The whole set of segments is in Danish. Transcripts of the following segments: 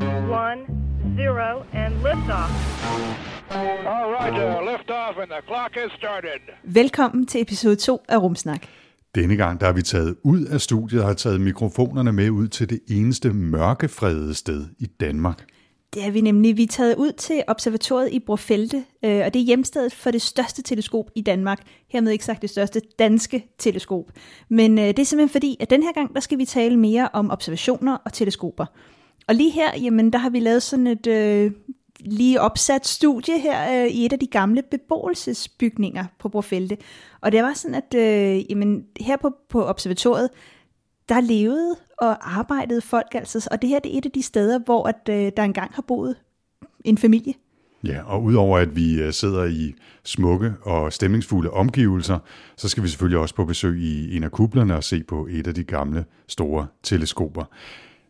One, zero, and liftoff. All right, uh, lift off and the clock has started. Velkommen til episode 2 af Rumsnak. Denne gang der har vi taget ud af studiet og har taget mikrofonerne med ud til det eneste mørkefredede sted i Danmark. Det er vi nemlig. Vi er taget ud til observatoriet i Brofelte, øh, og det er hjemstedet for det største teleskop i Danmark. Hermed ikke sagt det største danske teleskop. Men øh, det er simpelthen fordi, at den her gang, der skal vi tale mere om observationer og teleskoper. Og lige her, jamen, der har vi lavet sådan et øh, lige opsat studie her øh, i et af de gamle beboelsesbygninger på Brofelte. Og det var sådan, at øh, jamen, her på, på observatoriet, der levede og arbejdede folk altså, og det her det er et af de steder, hvor at, øh, der engang har boet en familie. Ja, og udover at vi øh, sidder i smukke og stemningsfulde omgivelser, så skal vi selvfølgelig også på besøg i en af kublerne og se på et af de gamle store teleskoper.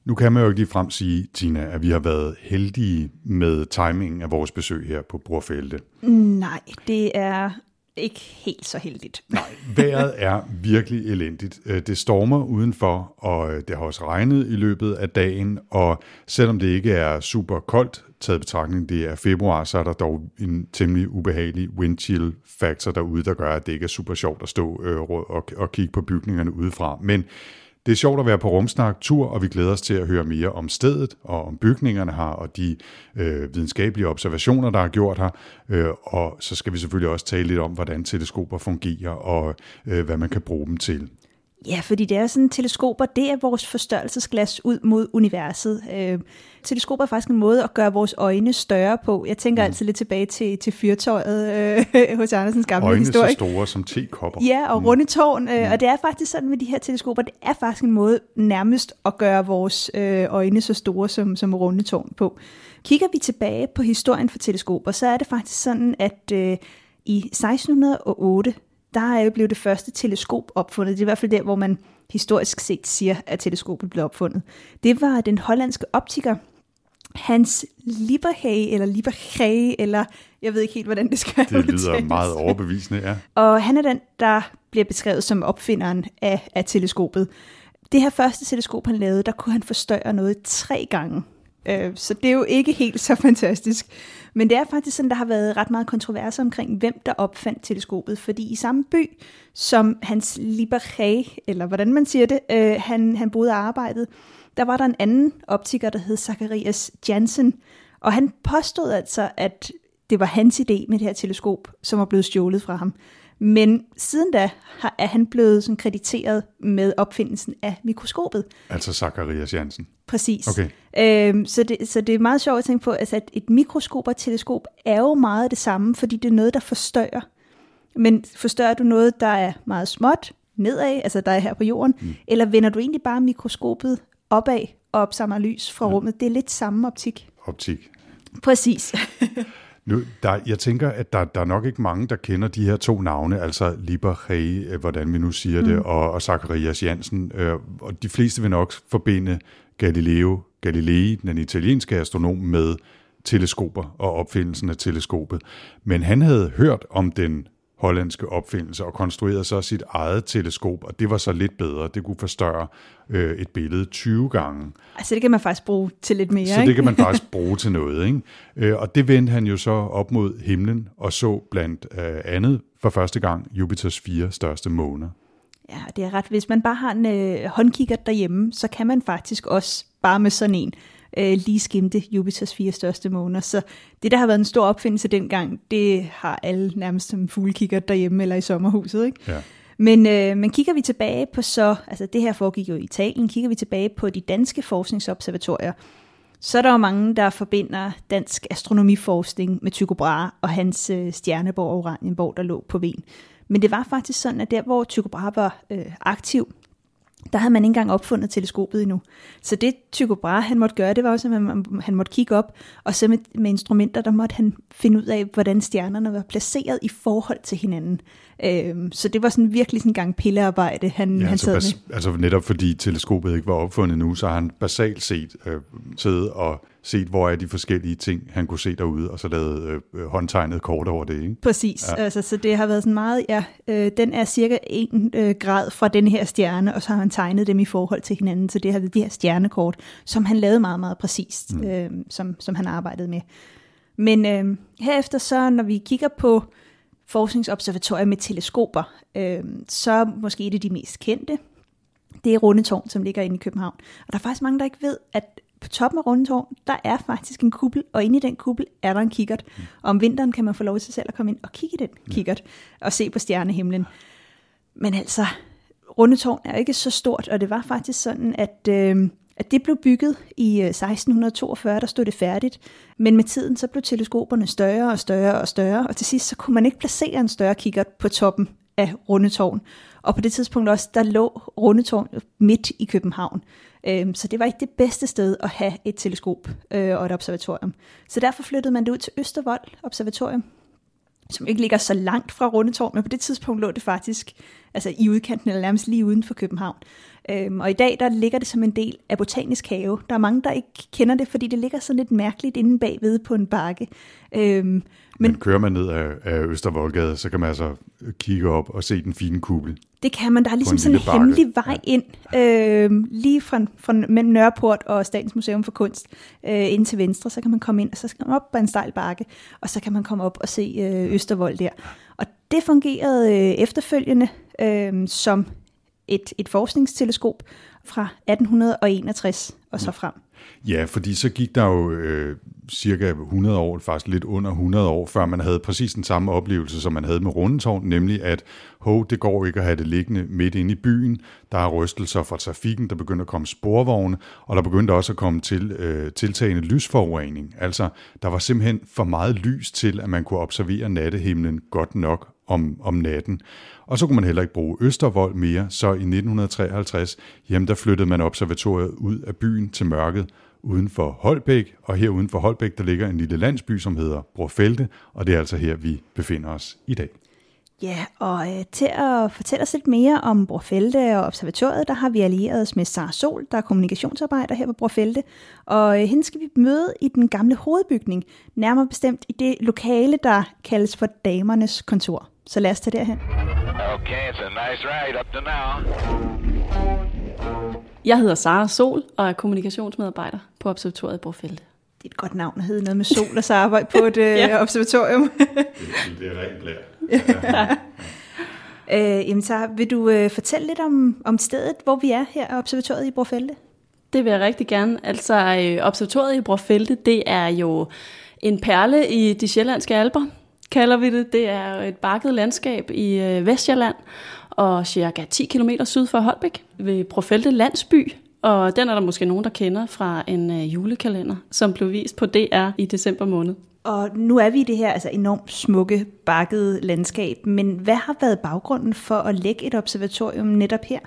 Nu kan man jo ikke lige frem sige, Tina, at vi har været heldige med timingen af vores besøg her på Brorfelte. Nej, det er ikke helt så heldigt. Nej, vejret er virkelig elendigt. Øh, Det stormer udenfor, og øh, det har også regnet i løbet af dagen, og selvom det ikke er super koldt, taget betragtning, det er februar, så er der dog en temmelig ubehagelig wind chill factor derude, der gør, at det ikke er super sjovt at stå øh, og, og kigge på bygningerne udefra. Men det er sjovt at være på Rumsnak tur, og vi glæder os til at høre mere om stedet og om bygningerne her, og de øh, videnskabelige observationer, der er gjort her. Øh, og så skal vi selvfølgelig også tale lidt om, hvordan teleskoper fungerer, og øh, hvad man kan bruge dem til. Ja, fordi det er sådan, teleskoper, det er vores forstørrelsesglas ud mod universet. Øh, teleskoper er faktisk en måde at gøre vores øjne større på. Jeg tænker mm. altid lidt tilbage til, til fyrtøjet øh, hos Andersens gamle Øjnene historie. så store som tekopper. Ja, og runde tårn. Øh, Og det er faktisk sådan med de her teleskoper, det er faktisk en måde nærmest at gøre vores øh, øjne så store som, som runde tårn på. Kigger vi tilbage på historien for teleskoper, så er det faktisk sådan, at øh, i 1608, der blev det første teleskop opfundet. Det er i hvert fald der, hvor man historisk set siger, at teleskopet blev opfundet. Det var den hollandske optiker Hans Lieberhage, eller Lieberhage, eller jeg ved ikke helt, hvordan det skal Det lyder udtales. meget overbevisende, ja. Og han er den, der bliver beskrevet som opfinderen af, af teleskopet. Det her første teleskop, han lavede, der kunne han forstørre noget tre gange. Øh, Så det er jo ikke helt så fantastisk. Men det er faktisk sådan, der har været ret meget kontrovers omkring, hvem der opfandt teleskopet. Fordi i samme by, som hans Liberé, eller hvordan man siger det, øh, han, han boede og arbejdede, der var der en anden optiker, der hed Zacharias Jansen. Og han påstod altså, at det var hans idé med det her teleskop, som var blevet stjålet fra ham. Men siden da har, er han blevet sådan krediteret med opfindelsen af mikroskopet. Altså Zacharias Jansen. Præcis. Okay. Øhm, så, det, så det er meget sjovt at tænke på, altså, at et mikroskop og et teleskop er jo meget det samme, fordi det er noget, der forstørrer. Men forstørrer du noget, der er meget småt nedad, altså der er her på jorden, mm. eller vender du egentlig bare mikroskopet opad og opsamler lys fra rummet? Det er lidt samme optik. Optik. Præcis. Nu, der, jeg tænker, at der, der er nok ikke mange, der kender de her to navne, altså Lieberhage, øh, hvordan vi nu siger mm. det, og, og Zacharias Jansen. Øh, og de fleste vil nok forbinde Galileo Galilei, den italienske astronom, med teleskoper og opfindelsen af teleskopet. Men han havde hørt om den hollandske opfindelse og konstruerede så sit eget teleskop, og det var så lidt bedre. Det kunne forstørre øh, et billede 20 gange. altså det kan man faktisk bruge til lidt mere, Så ikke? det kan man faktisk bruge til noget. Ikke? Øh, Og det vendte han jo så op mod himlen og så blandt øh, andet for første gang Jupiters fire største måner. Ja, det er ret. Hvis man bare har en øh, håndkigger derhjemme, så kan man faktisk også bare med sådan en øh, lige skimte Jupiters fire største måner. Så det, der har været en stor opfindelse dengang, det har alle nærmest som fuglekigger derhjemme eller i sommerhuset. Ikke? Ja. Men, øh, men kigger vi tilbage på så, altså det her foregik jo i Italien, kigger vi tilbage på de danske forskningsobservatorier, så er der jo mange, der forbinder dansk astronomiforskning med Tycho Brahe og hans øh, stjerneborg Oranienborg, der lå på Ven. Men det var faktisk sådan, at der, hvor Tycho Brahe var øh, aktiv, der havde man ikke engang opfundet teleskopet endnu. Så det Tycho Brahe, han måtte gøre, det var også, at han, han måtte kigge op, og så med, med instrumenter, der måtte han finde ud af, hvordan stjernerne var placeret i forhold til hinanden. Øhm, så det var sådan virkelig sådan en gang pillearbejde, han, Ja, han altså, sad bas, med. altså netop fordi teleskopet ikke var opfundet nu, så har han basalt set øh, siddet og set, hvor er de forskellige ting, han kunne se derude, og så lavet øh, håndtegnet kort over det. Ikke? Præcis, ja. altså, så det har været sådan meget, ja, øh, den er cirka 1 øh, grad fra den her stjerne, og så har han tegnet dem i forhold til hinanden, så det har været de her stjernekort, som han lavede meget, meget præcist, mm. øh, som, som han arbejdede med. Men øh, herefter så, når vi kigger på forskningsobservatorier med teleskoper, øh, så måske et af de mest kendte, det er Rundetårn, som ligger inde i København. Og der er faktisk mange, der ikke ved, at på toppen af Rundetårn, der er faktisk en kuppel, og inde i den kuppel er der en kikkert. Og om vinteren kan man få lov til selv at komme ind og kigge i den kikkert, og se på stjernehimlen. Men altså, Rundetårn er ikke så stort, og det var faktisk sådan, at, øh, at det blev bygget i øh, 1642, der stod det færdigt. Men med tiden så blev teleskoperne større og større og større, og til sidst så kunne man ikke placere en større kikkert på toppen af Rundetårn. Og på det tidspunkt også, der lå Rundetårn midt i København. Øhm, så det var ikke det bedste sted at have et teleskop øh, og et observatorium. Så derfor flyttede man det ud til Østervold Observatorium, som ikke ligger så langt fra Rundetårn, men på det tidspunkt lå det faktisk altså i udkanten, eller nærmest lige uden for København. Øhm, og i dag, der ligger det som en del af Botanisk Have. Der er mange, der ikke kender det, fordi det ligger sådan lidt mærkeligt inde bagved på en bakke. Øhm, Men kører man ned af, af Østervoldgade, så kan man altså kigge op og se den fine kuppel. Det kan man. Der er ligesom sådan en bakke. hemmelig vej ind, øh, lige fra, fra mellem Nørreport og Statens Museum for Kunst, øh, ind til venstre, så kan man komme ind, og så skal man op på en stejl bakke, og så kan man komme op og se øh, Østervold der. Og det fungerede øh, efterfølgende øh, som et, et forskningsteleskop fra 1861 og så frem. Ja, fordi så gik der jo øh, cirka 100 år, faktisk lidt under 100 år, før man havde præcis den samme oplevelse, som man havde med Rundetårn, nemlig at hov, det går ikke at have det liggende midt inde i byen. Der er rystelser fra trafikken, der begynder at komme sporvogne, og der begyndte også at komme til øh, tiltagende lysforurening. Altså, der var simpelthen for meget lys til, at man kunne observere nattehimlen godt nok om, om natten. Og så kunne man heller ikke bruge Østervold mere, så i 1953, jamen der flyttede man observatoriet ud af byen til mørket uden for Holbæk, og her uden for Holbæk, der ligger en lille landsby, som hedder Brofelte, og det er altså her, vi befinder os i dag. Ja, og øh, til at fortælle os lidt mere om Brorfelde og observatoriet, der har vi allieret os med Sara Sol, der er kommunikationsarbejder her på Brorfelde. Og øh, hende skal vi møde i den gamle hovedbygning, nærmere bestemt i det lokale, der kaldes for damernes kontor. Så lad os tage derhen. Okay, it's a nice ride up to now. Jeg hedder Sara Sol og er kommunikationsmedarbejder på Observatoriet i Brorfelde. Det er et godt navn at hedde noget med sol og så arbejde på et øh, Ja. observatorium. Det er rent blær. øh, jamen så vil du øh, fortælle lidt om, om stedet, hvor vi er her, observatoriet i Brorfelde? Det vil jeg rigtig gerne. Altså, øh, Observatoriet i Brorfelde, det er jo en perle i de sjællandske alber, kalder vi det. Det er et bakket landskab i øh, Vestjylland, og cirka 10 km syd for Holbæk, ved Brorfelde Landsby. Og den er der måske nogen, der kender fra en øh, julekalender, som blev vist på DR i december måned. Og nu er vi i det her altså enormt smukke, bakkede landskab, men hvad har været baggrunden for at lægge et observatorium netop her?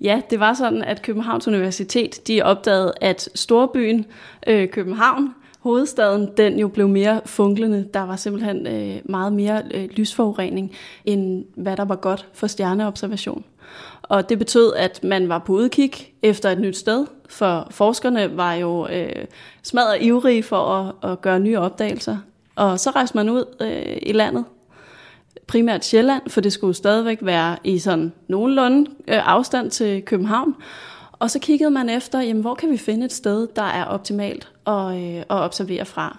Ja, det var sådan, at Københavns Universitet de opdagede, at storbyen øh, København, hovedstaden, den jo blev mere funklende. Der var simpelthen øh, meget mere øh, lysforurening, end hvad der var godt for stjerneobservation. Og det betød, at man var på udkig efter et nyt sted, for forskerne var jo øh, smadret ivrige for at, at gøre nye opdagelser. Og så rejste man ud øh, i landet primært Sjælland, for det skulle stadigvæk være i sådan nogenlunde øh, afstand til København. Og så kiggede man efter, jamen, hvor kan vi finde et sted, der er optimalt at, øh, at observere fra.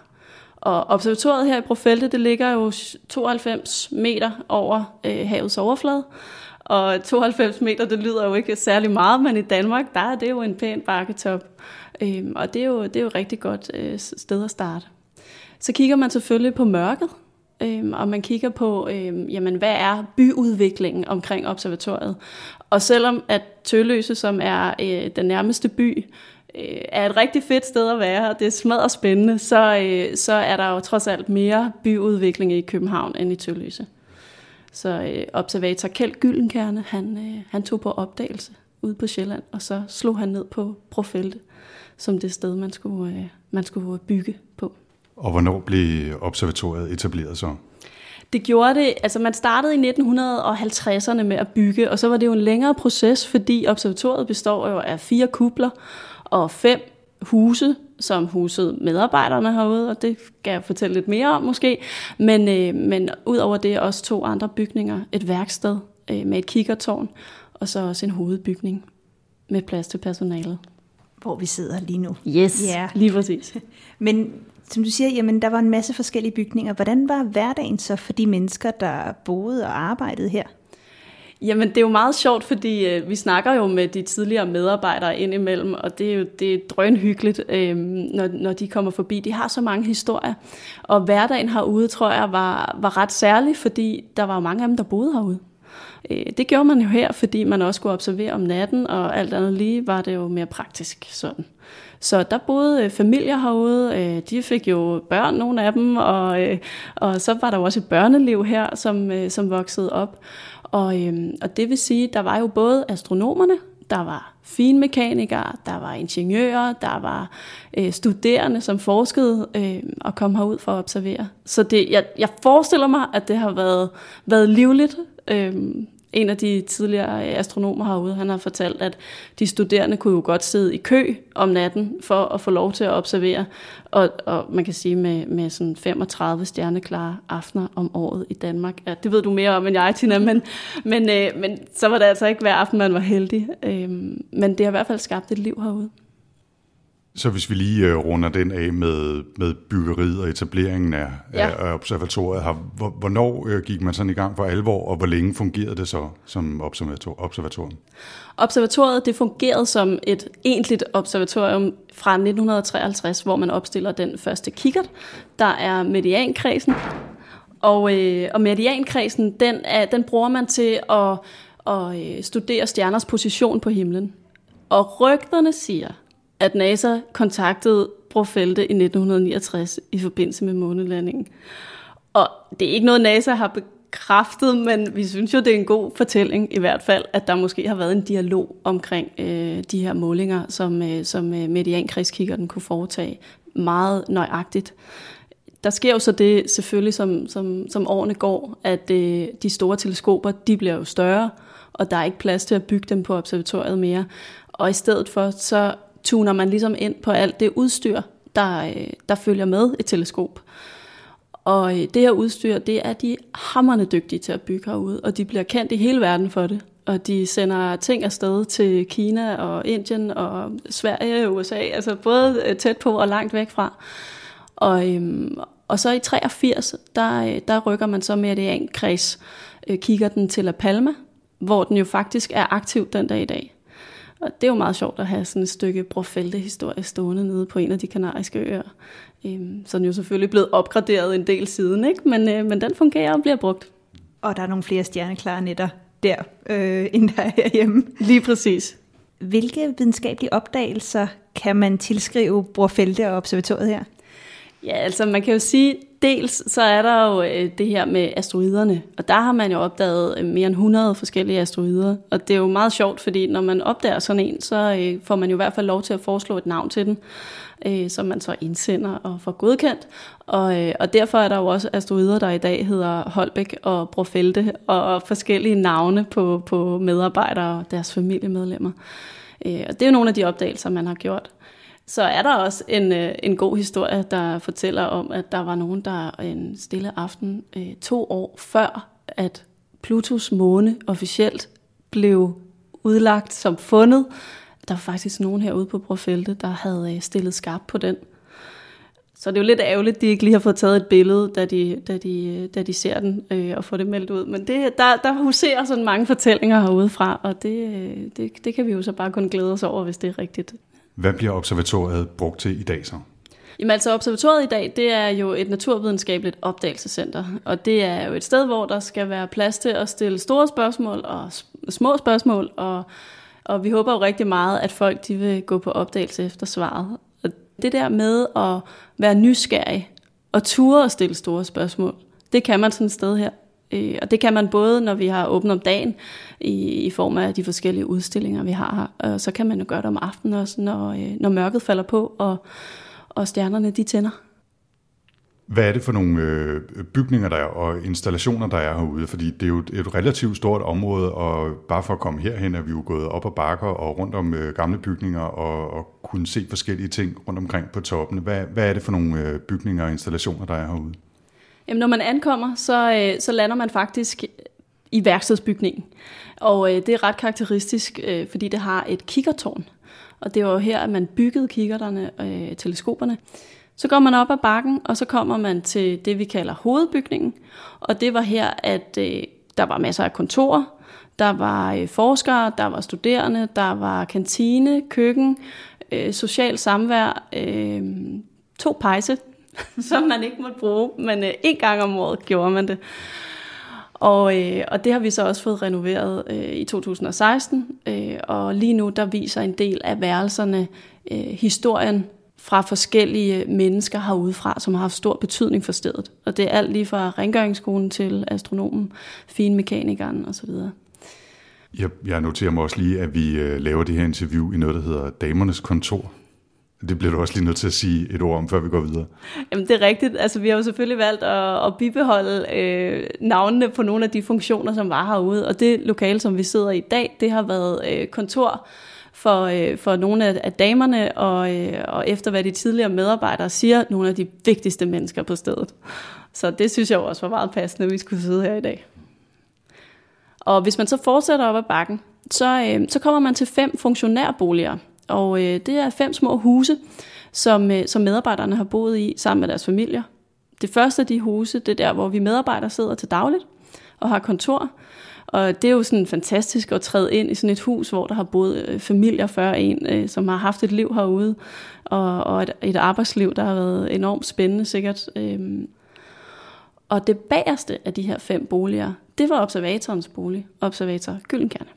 Og observatoriet her i Brofelte, det ligger jo 92 meter over øh, havets overflade. Og 92 meter, det lyder jo ikke særlig meget, men i Danmark, der er det jo en pæn bakketop. Øhm, og det er, jo, det er jo et rigtig godt øh, sted at starte. Så kigger man selvfølgelig på mørket, øhm, og man kigger på, øhm, jamen, hvad er byudviklingen omkring observatoriet. Og selvom at Tølløse, som er øh, den nærmeste by, øh, er et rigtig fedt sted at være, og det er smadret spændende, så, øh, så er der jo trods alt mere byudvikling i København end i Tølløse. Så øh, observator Kjeld Gyllenkerne, han, øh, han tog på opdagelse ude på Sjælland, og så slog han ned på Brofelte, som det sted, man skulle, øh, man skulle bygge på. Og hvornår blev observatoriet etableret så? Det gjorde det, altså man startede i 1950'erne med at bygge, og så var det jo en længere proces, fordi observatoriet består jo af fire kubler og fem huse, som husede medarbejderne herude, og det kan jeg fortælle lidt mere om måske. Men, øh, men ud over det også to andre bygninger. Et værksted øh, med et kikkertårn, og så også en hovedbygning med plads til personalet. Hvor vi sidder lige nu. Yes, Ja. lige præcis. Men som du siger, jamen, der var en masse forskellige bygninger. Hvordan var hverdagen så for de mennesker, der boede og arbejdede her? Jamen, det er jo meget sjovt, fordi øh, vi snakker jo med de tidligere medarbejdere indimellem, og det er jo det er drønhyggeligt, øh, når, når de kommer forbi. De har så mange historier, og hverdagen herude, tror jeg, var, var ret særlig, fordi der var jo mange af dem, der boede herude. Øh, det gjorde man jo her, fordi man også skulle observere om natten, og alt andet lige var det jo mere praktisk sådan. Så der boede øh, familier herude, øh, de fik jo børn, nogle af dem, og, øh, og så var der jo også et børneliv her, som, øh, som voksede op. Og, øhm, og det vil sige, der var jo både astronomerne, der var finmekanikere, der var ingeniører, der var øh, studerende, som forskede øh, og kom herud for at observere. Så det, jeg, jeg forestiller mig, at det har været, været livligt. Øh, en af de tidligere øh, astronomer herude, han har fortalt, at de studerende kunne jo godt sidde i kø om natten for at få lov til at observere. Og, og man kan sige med, med sådan 35 stjerneklare aftener om året i Danmark. Ja, det ved du mere om end jeg, Tina, men, men, øh, men så var det altså ikke hver aften, man var heldig. Øh, men det har i hvert fald skabt et liv herude. Så hvis vi lige øh, runder den af med, med byggeriet og etableringen af, Ja. af observatoriet, har, hvor- hvornår øh, gik man sådan i gang for alvor, og hvor længe fungerede det så som observator, observatorium? Observatoriet det fungerede som et egentligt observatorium fra 1953, hvor man opstiller den første kikkert, der er mediankredsen. Og, øh, og mediankredsen, den, er, den bruger man til at, at øh, studere stjerners position på himlen. Og rygterne siger, at NASA kontaktede Brofelte i 1969 i forbindelse med månelandingen. Og det er ikke noget, NASA har bekræftet, men vi synes jo, det er en god fortælling i hvert fald, at der måske har været en dialog omkring øh, de her målinger, som, øh, som øh, mediankredskikkerten kunne foretage meget nøjagtigt. Der sker jo så det selvfølgelig, som, som, som årene går, at øh, de store teleskoper, de bliver jo større, og der er ikke plads til at bygge dem på observatoriet mere. Og i stedet for, så tuner man ligesom ind på alt det udstyr, der, øh, der følger med et teleskop. Og øh, det her udstyr, det er de hammerne dygtige til at bygge herude, og de bliver kendt i hele verden for det. Og de sender ting afsted til Kina og Indien og Sverige og USA, altså både øh, tæt på og langt væk fra. Og, øhm, og så i 83, der, der rykker man så med det en kreds, øh, kigger den til La Palma, hvor den jo faktisk er aktiv den dag i dag. Og det er jo meget sjovt at have sådan et stykke Brofelte-historie stående nede på en af de kanariske øer. Øhm, så den er jo selvfølgelig blevet opgraderet en del siden, ikke? Men, øh, men den fungerer og bliver brugt. Og der er nogle flere stjerneklare nætter der, øh, end der er herhjemme. Lige præcis. Hvilke videnskabelige opdagelser kan man tilskrive Brofelte og observatoriet her? Ja, altså man kan jo sige, dels så er der jo øh, det her med asteroiderne, og der har man jo opdaget øh, mere end 100 forskellige asteroider, og det er jo meget sjovt, fordi når man opdager sådan en, så øh, får man jo i hvert fald lov til at foreslå et navn til den, øh, som man så indsender og får godkendt, og, øh, og derfor er der jo også asteroider, der i dag hedder Holbæk og Brofelte, og forskellige navne på, på medarbejdere og deres familiemedlemmer. Øh, og det er jo nogle af de opdagelser, man har gjort. Så er der også en, øh, en god historie, der fortæller om, at der var nogen, der en stille aften, øh, to år før, at Plutos måne officielt blev udlagt som fundet, der var faktisk nogen herude på Brofelte, der havde øh, stillet skarpt på den. Så det er jo lidt ærgerligt, at de ikke lige har fået taget et billede, da de, da de, øh, da de ser den øh, og får det meldt ud. Men det, der, der huserer sådan mange fortællinger herude fra, og det, øh, det, det kan vi jo så bare kun glæde os over, hvis det er rigtigt. Hvad bliver observatoriet brugt til i dag så? Jamen altså observatoriet i dag, det er jo et naturvidenskabeligt opdagelsescenter, og det er jo et sted, hvor der skal være plads til at stille store spørgsmål og små spørgsmål, og, og vi håber jo rigtig meget, at folk de vil gå på opdagelse efter svaret. Og det der med at være nysgerrig og ture at stille store spørgsmål, det kan man sådan et sted her. Øh, og det kan man både, når vi har åbent om dagen, i, i form af de forskellige udstillinger, vi har her. Og så kan man jo gøre det om aftenen også, når, øh, når mørket falder på, og, og stjernerne de tænder. Hvad er det for nogle øh, bygninger der er, og installationer, der er herude? Fordi det er jo et relativt stort område, og bare for at komme herhen, er vi jo gået op og bakker og rundt om øh, gamle bygninger, og, og kunne se forskellige ting rundt omkring på toppen. Hvad, hvad er det for nogle øh, bygninger og installationer, der er herude? Jamen, når man ankommer, så, øh, så lander man faktisk i værkstedsbygningen. Og øh, det er ret karakteristisk, øh, fordi det har et kikkertårn. Og det var jo her, at man byggede kikkerterne, øh, teleskoperne. Så går man op ad bakken, og så kommer man til det, vi kalder hovedbygningen. Og det var her, at øh, der var masser af kontorer, der var øh, forskere, der var studerende, der var kantine, køkken, øh, social samvær, øh, to pejse, som man ikke måtte bruge, men øh, en gang om året gjorde man det. Og, øh, og det har vi så også fået renoveret øh, i 2016, øh, og lige nu der viser en del af værelserne øh, historien fra forskellige mennesker herudefra, som har haft stor betydning for stedet. Og det er alt lige fra rengøringsskolen til astronomen, finmekanikeren osv. Jeg, jeg noterer mig også lige, at vi øh, laver det her interview i noget, der hedder Damernes Kontor. Det bliver du også lige nødt til at sige et ord om, før vi går videre. Jamen det er rigtigt. Altså vi har jo selvfølgelig valgt at, at bibeholde øh, navnene på nogle af de funktioner, som var herude. Og det lokale, som vi sidder i dag, det har været øh, kontor for, øh, for nogle af, af damerne, og, øh, og efter hvad de tidligere medarbejdere siger, nogle af de vigtigste mennesker på stedet. Så det synes jeg også var meget passende, at vi skulle sidde her i dag. Og hvis man så fortsætter op ad bakken, så, øh, så kommer man til fem funktionærboliger. Og øh, det er fem små huse, som, øh, som medarbejderne har boet i sammen med deres familier. Det første af de huse, det er der, hvor vi medarbejdere sidder til dagligt og har kontor. Og det er jo sådan fantastisk at træde ind i sådan et hus, hvor der har boet øh, familier før en, øh, som har haft et liv herude, og, og et, et arbejdsliv, der har været enormt spændende sikkert. Øhm, og det bagerste af de her fem boliger, det var observatorens bolig, observator Gyllenkerne.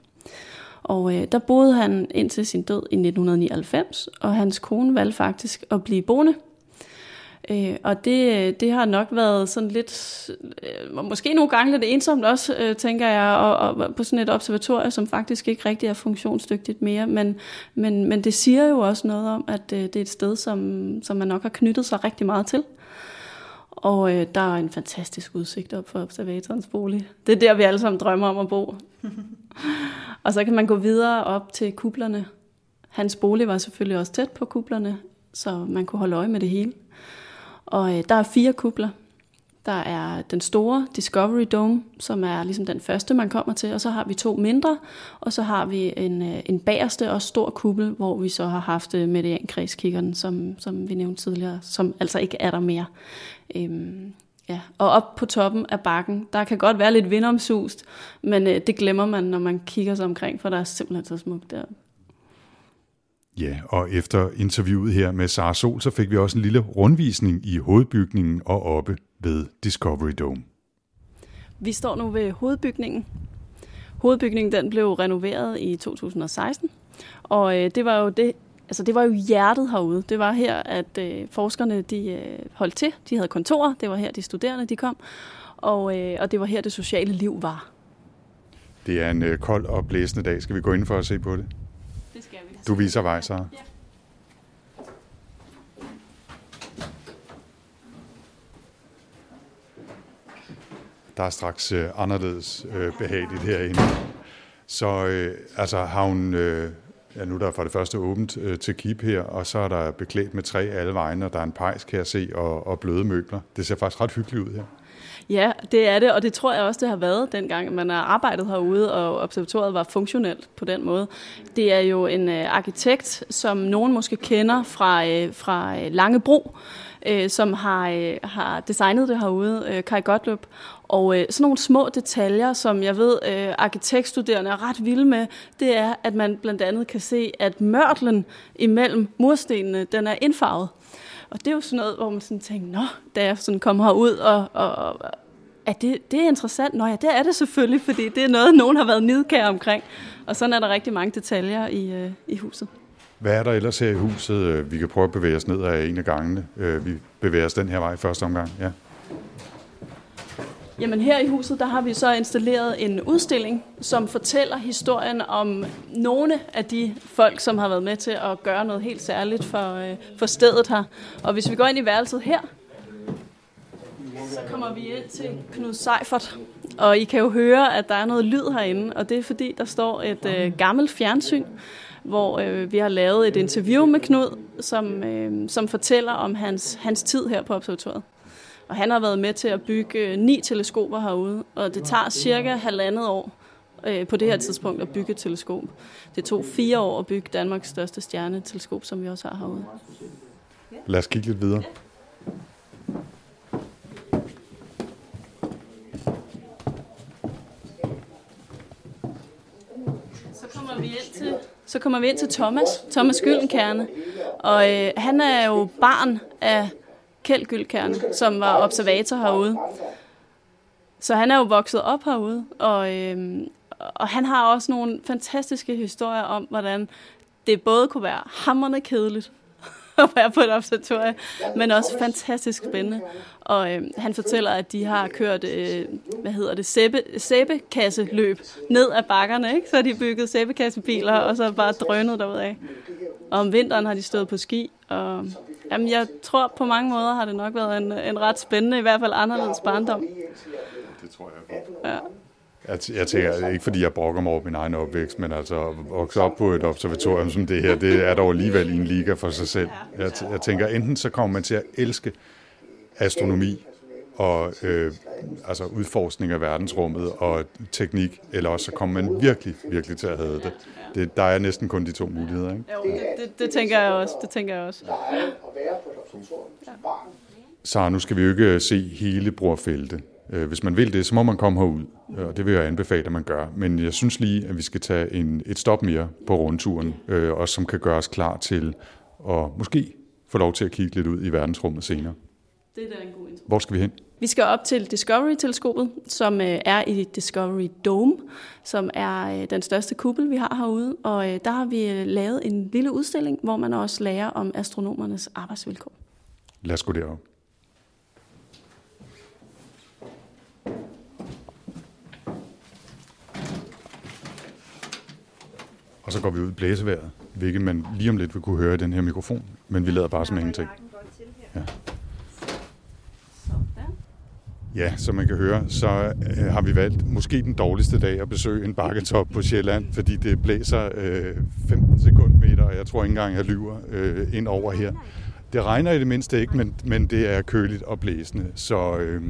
Og øh, der boede han indtil sin død i 1999, og hans kone valgte faktisk at blive boende Øh, og det, øh, det har nok været sådan lidt, øh, måske nogle gange lidt ensomt også, øh, tænker jeg, og, og på sådan et observatorium, som faktisk ikke rigtig er funktionsdygtigt mere. Men, men, men det siger jo også noget om, at øh, det er et sted, som, som man nok har knyttet sig rigtig meget til. Og øh, der er en fantastisk udsigt op for observatorens bolig. Det er der, vi alle sammen drømmer om at bo. og så kan man gå videre op til kublerne. Hans bolig var selvfølgelig også tæt på kublerne, så man kunne holde øje med det hele. Og øh, der er fire kupler. Der er den store Discovery Dome, som er ligesom den første, man kommer til, og så har vi to mindre, og så har vi en, øh, en bagerste og stor kuppel, hvor vi så har haft øh, mediankredskikkeren, som, som vi nævnte tidligere, som altså ikke er der mere. Øhm, ja. Og op på toppen af bakken, der kan godt være lidt vindomsust, men øh, det glemmer man, når man kigger sig omkring, for der er simpelthen så smukt der. Ja, og efter interviewet her med Sara Sol, så fik vi også en lille rundvisning i hovedbygningen og oppe ved Discovery Dome. Vi står nu ved hovedbygningen. Hovedbygningen den blev renoveret i 2016, og øh, det var jo det, altså det var jo hjertet herude. Det var her, at øh, forskerne de øh, holdt til. De havde kontorer. Det var her, de studerende de kom. Og, øh, og det var her, det sociale liv var. Det er en øh, kold og blæsende dag. Skal vi gå ind for at se på det? Du viser vej, så. Ja. Der er straks øh, anderledes øh, behageligt herinde. Så øh, altså har hun, øh, ja nu er der for det første åbent øh, til kip her, og så er der beklædt med træ alle vegne, og der er en pejs, kan jeg se, og, og bløde møbler. Det ser faktisk ret hyggeligt ud her. Ja, det er det, og det tror jeg også, det har været dengang, man har arbejdet herude, og observatoriet var funktionelt på den måde. Det er jo en øh, arkitekt, som nogen måske kender fra, øh, fra øh, Langebro, øh, som har, øh, har designet det herude, øh, Kai Gottlob. Og øh, sådan nogle små detaljer, som jeg ved, øh, arkitektstuderende er ret vilde med, det er, at man blandt andet kan se, at mørtlen imellem murstenene, den er indfarvet. Og det er jo sådan noget, hvor man sådan tænker, nå, da jeg sådan kom herud, og, og, og er det, det er interessant. Nå ja, det er det selvfølgelig, fordi det er noget, nogen har været nidkær omkring. Og sådan er der rigtig mange detaljer i, øh, i huset. Hvad er der ellers her i huset? Øh, vi kan prøve at bevæge os ned ad en af gangene. Øh, vi bevæger os den her vej første omgang. Ja. Jamen her i huset, der har vi så installeret en udstilling, som fortæller historien om nogle af de folk, som har været med til at gøre noget helt særligt for, øh, for stedet her. Og hvis vi går ind i værelset her, så kommer vi ind til Knud Seifert. Og I kan jo høre, at der er noget lyd herinde, og det er fordi, der står et øh, gammelt fjernsyn, hvor øh, vi har lavet et interview med Knud, som, øh, som fortæller om hans, hans tid her på observatoriet. Og han har været med til at bygge øh, ni teleskoper herude, og det tager cirka halvandet år øh, på det her tidspunkt at bygge et teleskop. Det tog fire år at bygge Danmarks største stjerneteleskop, som vi også har herude. Lad os kigge lidt videre. Så kommer vi ind til, så kommer vi ind til Thomas, Thomas Gyldenkerne. Og øh, han er jo barn af Kjeld Gyldkerne, som var observator herude. Så han er jo vokset op herude, og, øh, og han har også nogle fantastiske historier om, hvordan det både kunne være hammerne kedeligt at være på et observatorie, men også fantastisk spændende. Og øh, han fortæller, at de har kørt, øh, hvad hedder det, sæbe, sæbekasseløb ned ad bakkerne, ikke? Så har de bygget sæbekassebiler, og så bare drønet derudad. Og om vinteren har de stået på ski, og jamen, jeg tror på mange måder har det nok været en, en ret spændende, i hvert fald anderledes barndom. Det tror jeg på. Ja. Jeg, tænker, ikke fordi jeg brokker mig over min egen opvækst, men altså at vokse op på et observatorium som det her, det er dog alligevel i en liga for sig selv. Jeg, t- jeg tænker, enten så kommer man til at elske astronomi og øh, altså udforskning af verdensrummet og teknik, eller også så kommer man virkelig, virkelig til at have det. det. Der er næsten kun de to muligheder, ikke? Jo, det, det, det, tænker jeg også. Det tænker jeg også. Så nu skal vi jo ikke se hele brorfeltet. Øh, Hvis man vil det, så må man komme herud, øh, og det vil jeg anbefale, at man gør. Men jeg synes lige, at vi skal tage en, et stop mere på rundturen, øh, og som kan gøre os klar til at måske få lov til at kigge lidt ud i verdensrummet senere. Det er da en god intro. Hvor skal vi hen? Vi skal op til Discovery-teleskopet, som øh, er i Discovery Dome, som er øh, den største kuppel, vi har herude. Og øh, der har vi lavet en lille udstilling, hvor man også lærer om astronomernes arbejdsvilkår. Lad os gå derop. Og så går vi ud i blæseværet, hvilket man lige om lidt vil kunne høre i den her mikrofon, men vi lader bare som ingenting. Ja. Ja, som man kan høre, så øh, har vi valgt måske den dårligste dag at besøge en bakketop på Sjælland, fordi det blæser øh, 15 sekundmeter, og jeg tror ikke engang, jeg lyver øh, ind over her. Det regner i det mindste ikke, men, men det er køligt og blæsende, så, øh,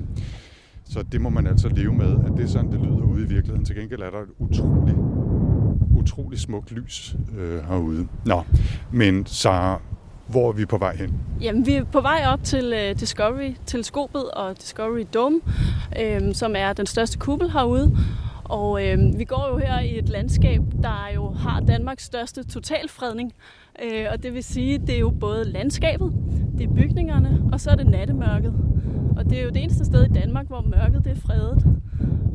så det må man altså leve med, at det er sådan, det lyder ude i virkeligheden. Til gengæld er der et utroligt, utrolig smukt lys øh, herude. Nå, men så hvor er vi på vej hen? Jamen, vi er på vej op til uh, Discovery-teleskopet og Discovery Dome, øh, som er den største kuppel herude. Og øh, vi går jo her i et landskab, der jo har Danmarks største totalfredning. Øh, og det vil sige, det er jo både landskabet, det er bygningerne, og så er det nattemørket. Og det er jo det eneste sted i Danmark, hvor mørket det er fredet.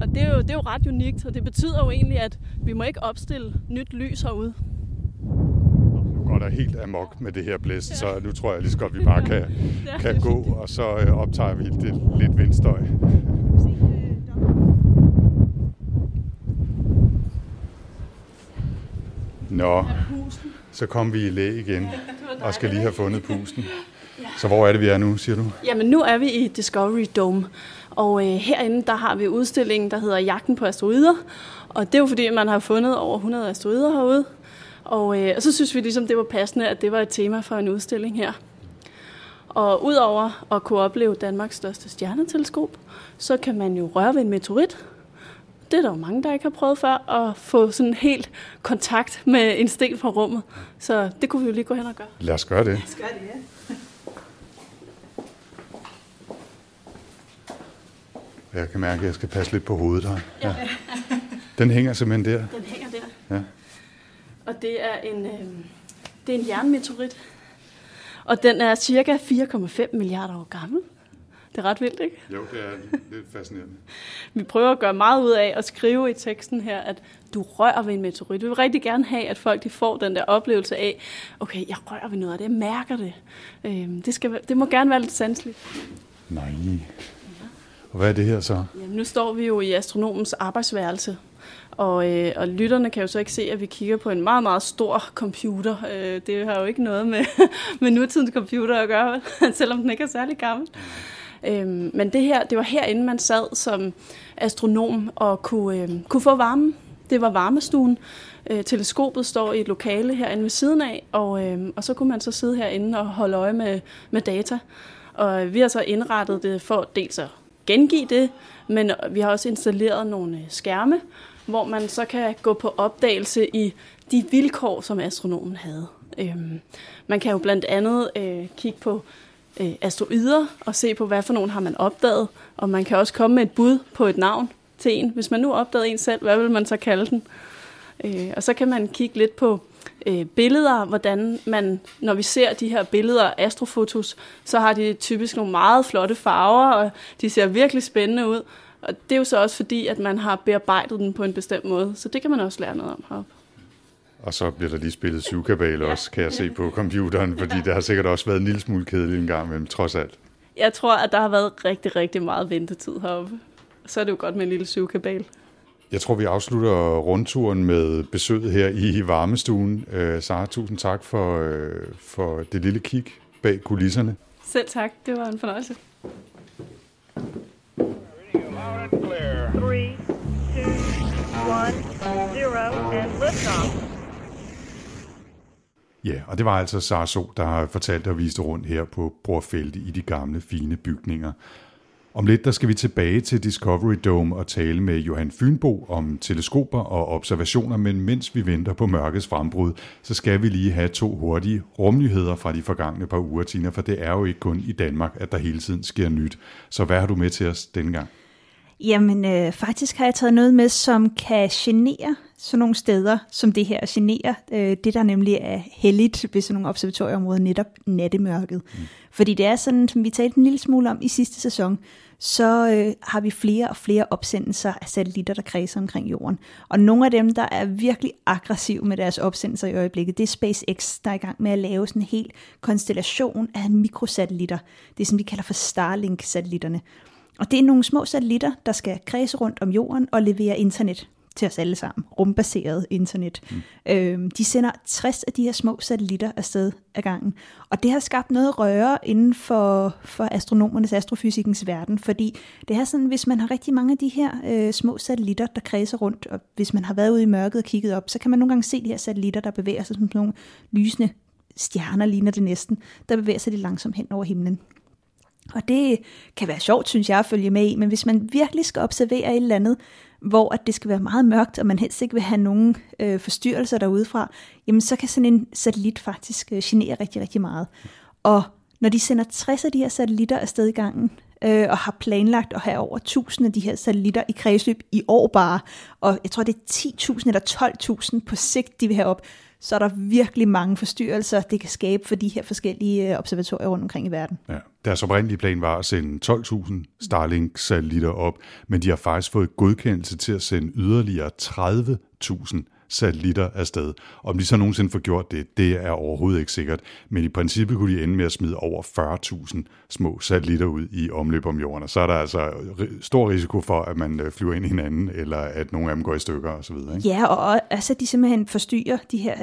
Og det er, jo, det er jo ret unikt, og det betyder jo egentlig, at vi må ikke opstille nyt lys herude. Nu går der helt amok med det her blæst, så nu tror jeg lige så godt, vi bare kan, kan gå, og så øh, optager vi det lidt vindstøj. Nå, så kom vi i læ igen, og skal lige have fundet pusten. Så hvor er det, vi er nu, siger du? Jamen, nu er vi i Discovery Dome, og øh, herinde der har vi udstillingen, der hedder Jagten på asteroider. Og det er jo fordi, man har fundet over 100 asteroider herude. Og, øh, og så synes vi ligesom, det var passende, at det var et tema for en udstilling her. Og udover at kunne opleve Danmarks største stjerneteleskop, så kan man jo røre ved en meteorit. Det er der jo mange, der ikke har prøvet før, at få sådan helt kontakt med en sten fra rummet. Så det kunne vi jo lige gå hen og gøre. Lad os gøre det. Skal det, ja. Jeg kan mærke, at jeg skal passe lidt på hovedet her. Ja. Den hænger simpelthen der. Den hænger der. Ja. Og det er en, øh, det er en jernmeteorit. Og den er cirka 4,5 milliarder år gammel. Det er ret vildt, ikke? Jo, det er lidt fascinerende. Vi prøver at gøre meget ud af at skrive i teksten her, at du rører ved en meteorit. Vi vil rigtig gerne have, at folk de får den der oplevelse af, okay, jeg rører ved noget af det, jeg mærker det. Øh, det, skal, det må gerne være lidt sanseligt. Nej. Og hvad er det her så? Jamen, nu står vi jo i astronomens arbejdsværelse, og, øh, og lytterne kan jo så ikke se, at vi kigger på en meget, meget stor computer. Øh, det har jo ikke noget med, med nutidens computer at gøre, selvom den ikke er særlig gammel. Øhm, men det her, det var herinde, man sad som astronom og kunne, øh, kunne få varme. Det var varmestuen. Øh, teleskopet står i et lokale herinde ved siden af, og, øh, og så kunne man så sidde herinde og holde øje med, med data. Og øh, vi har så indrettet det for dels at gengive det, men vi har også installeret nogle øh, skærme, hvor man så kan gå på opdagelse i de vilkår, som astronomen havde. Øhm, man kan jo blandt andet øh, kigge på øh, asteroider og se på, hvad for nogen har man opdaget, og man kan også komme med et bud på et navn til en. Hvis man nu opdagede en selv, hvad vil man så kalde den? Øh, og så kan man kigge lidt på øh, billeder, hvordan man, når vi ser de her billeder, astrofotos, så har de typisk nogle meget flotte farver, og de ser virkelig spændende ud. Og det er jo så også fordi, at man har bearbejdet den på en bestemt måde, så det kan man også lære noget om heroppe. Og så bliver der lige spillet syvkabale også, kan jeg se på computeren, fordi der har sikkert også været en lille smule kedeligt en gang imellem, trods alt. Jeg tror, at der har været rigtig, rigtig meget ventetid heroppe. Så er det jo godt med en lille syvkabale. Jeg tror, vi afslutter rundturen med besøget her i varmestuen. Uh, Sara, tusind tak for, uh, for det lille kig bag kulisserne. Selv tak. Det var en fornøjelse. Three, two, one, zero, and liftoff. Ja, og det var altså Sara So, der har fortalt og vist rundt her på Brorfelte i de gamle, fine bygninger. Om lidt der skal vi tilbage til Discovery Dome og tale med Johan Fynbo om teleskoper og observationer, men mens vi venter på mørkets frembrud, så skal vi lige have to hurtige rumnyheder fra de forgangne par uger, Tina, for det er jo ikke kun i Danmark, at der hele tiden sker nyt. Så hvad har du med til os denne gang? Jamen, øh, faktisk har jeg taget noget med, som kan genere sådan nogle steder, som det her generer. Øh, det, der nemlig er heldigt ved sådan nogle observatorieområder, netop nattemørket. Mm. Fordi det er sådan, som vi talte en lille smule om i sidste sæson, så øh, har vi flere og flere opsendelser af satellitter, der kredser omkring jorden. Og nogle af dem, der er virkelig aggressive med deres opsendelser i øjeblikket, det er SpaceX, der er i gang med at lave sådan en hel konstellation af mikrosatellitter. Det er sådan, vi kalder for Starlink-satellitterne. Og det er nogle små satellitter, der skal kredse rundt om jorden og levere internet til os alle sammen. Rumbaseret internet. Mm. Øhm, de sender 60 af de her små satellitter afsted ad gangen. Og det har skabt noget røre inden for, for astronomernes astrofysikkens verden, fordi det er sådan, hvis man har rigtig mange af de her øh, små satellitter, der kredser rundt, og hvis man har været ude i mørket og kigget op, så kan man nogle gange se de her satellitter, der bevæger sig som sådan nogle lysende stjerner, ligner det næsten, der bevæger sig lidt langsomt hen over himlen. Og det kan være sjovt, synes jeg, at følge med i, men hvis man virkelig skal observere et eller andet, hvor at det skal være meget mørkt, og man helst ikke vil have nogen øh, forstyrrelser derudefra, jamen så kan sådan en satellit faktisk øh, genere rigtig, rigtig meget. Og når de sender 60 af de her satellitter afsted i gangen, øh, og har planlagt at have over 1000 af de her satellitter i kredsløb i år bare, og jeg tror det er 10.000 eller 12.000 på sigt, de vil have op, så er der virkelig mange forstyrrelser, det kan skabe for de her forskellige øh, observatorier rundt omkring i verden. Ja. Deres oprindelige plan var at sende 12.000 Starlink-satellitter op, men de har faktisk fået godkendelse til at sende yderligere 30.000 satellitter afsted. Om de så nogensinde får gjort det, det er overhovedet ikke sikkert. Men i princippet kunne de ende med at smide over 40.000 små satellitter ud i omløb om jorden. Og så er der altså stor risiko for, at man øh, flyver ind i hinanden, eller at nogle af dem går i stykker osv. Ikke? Ja, og altså, de simpelthen forstyrrer de her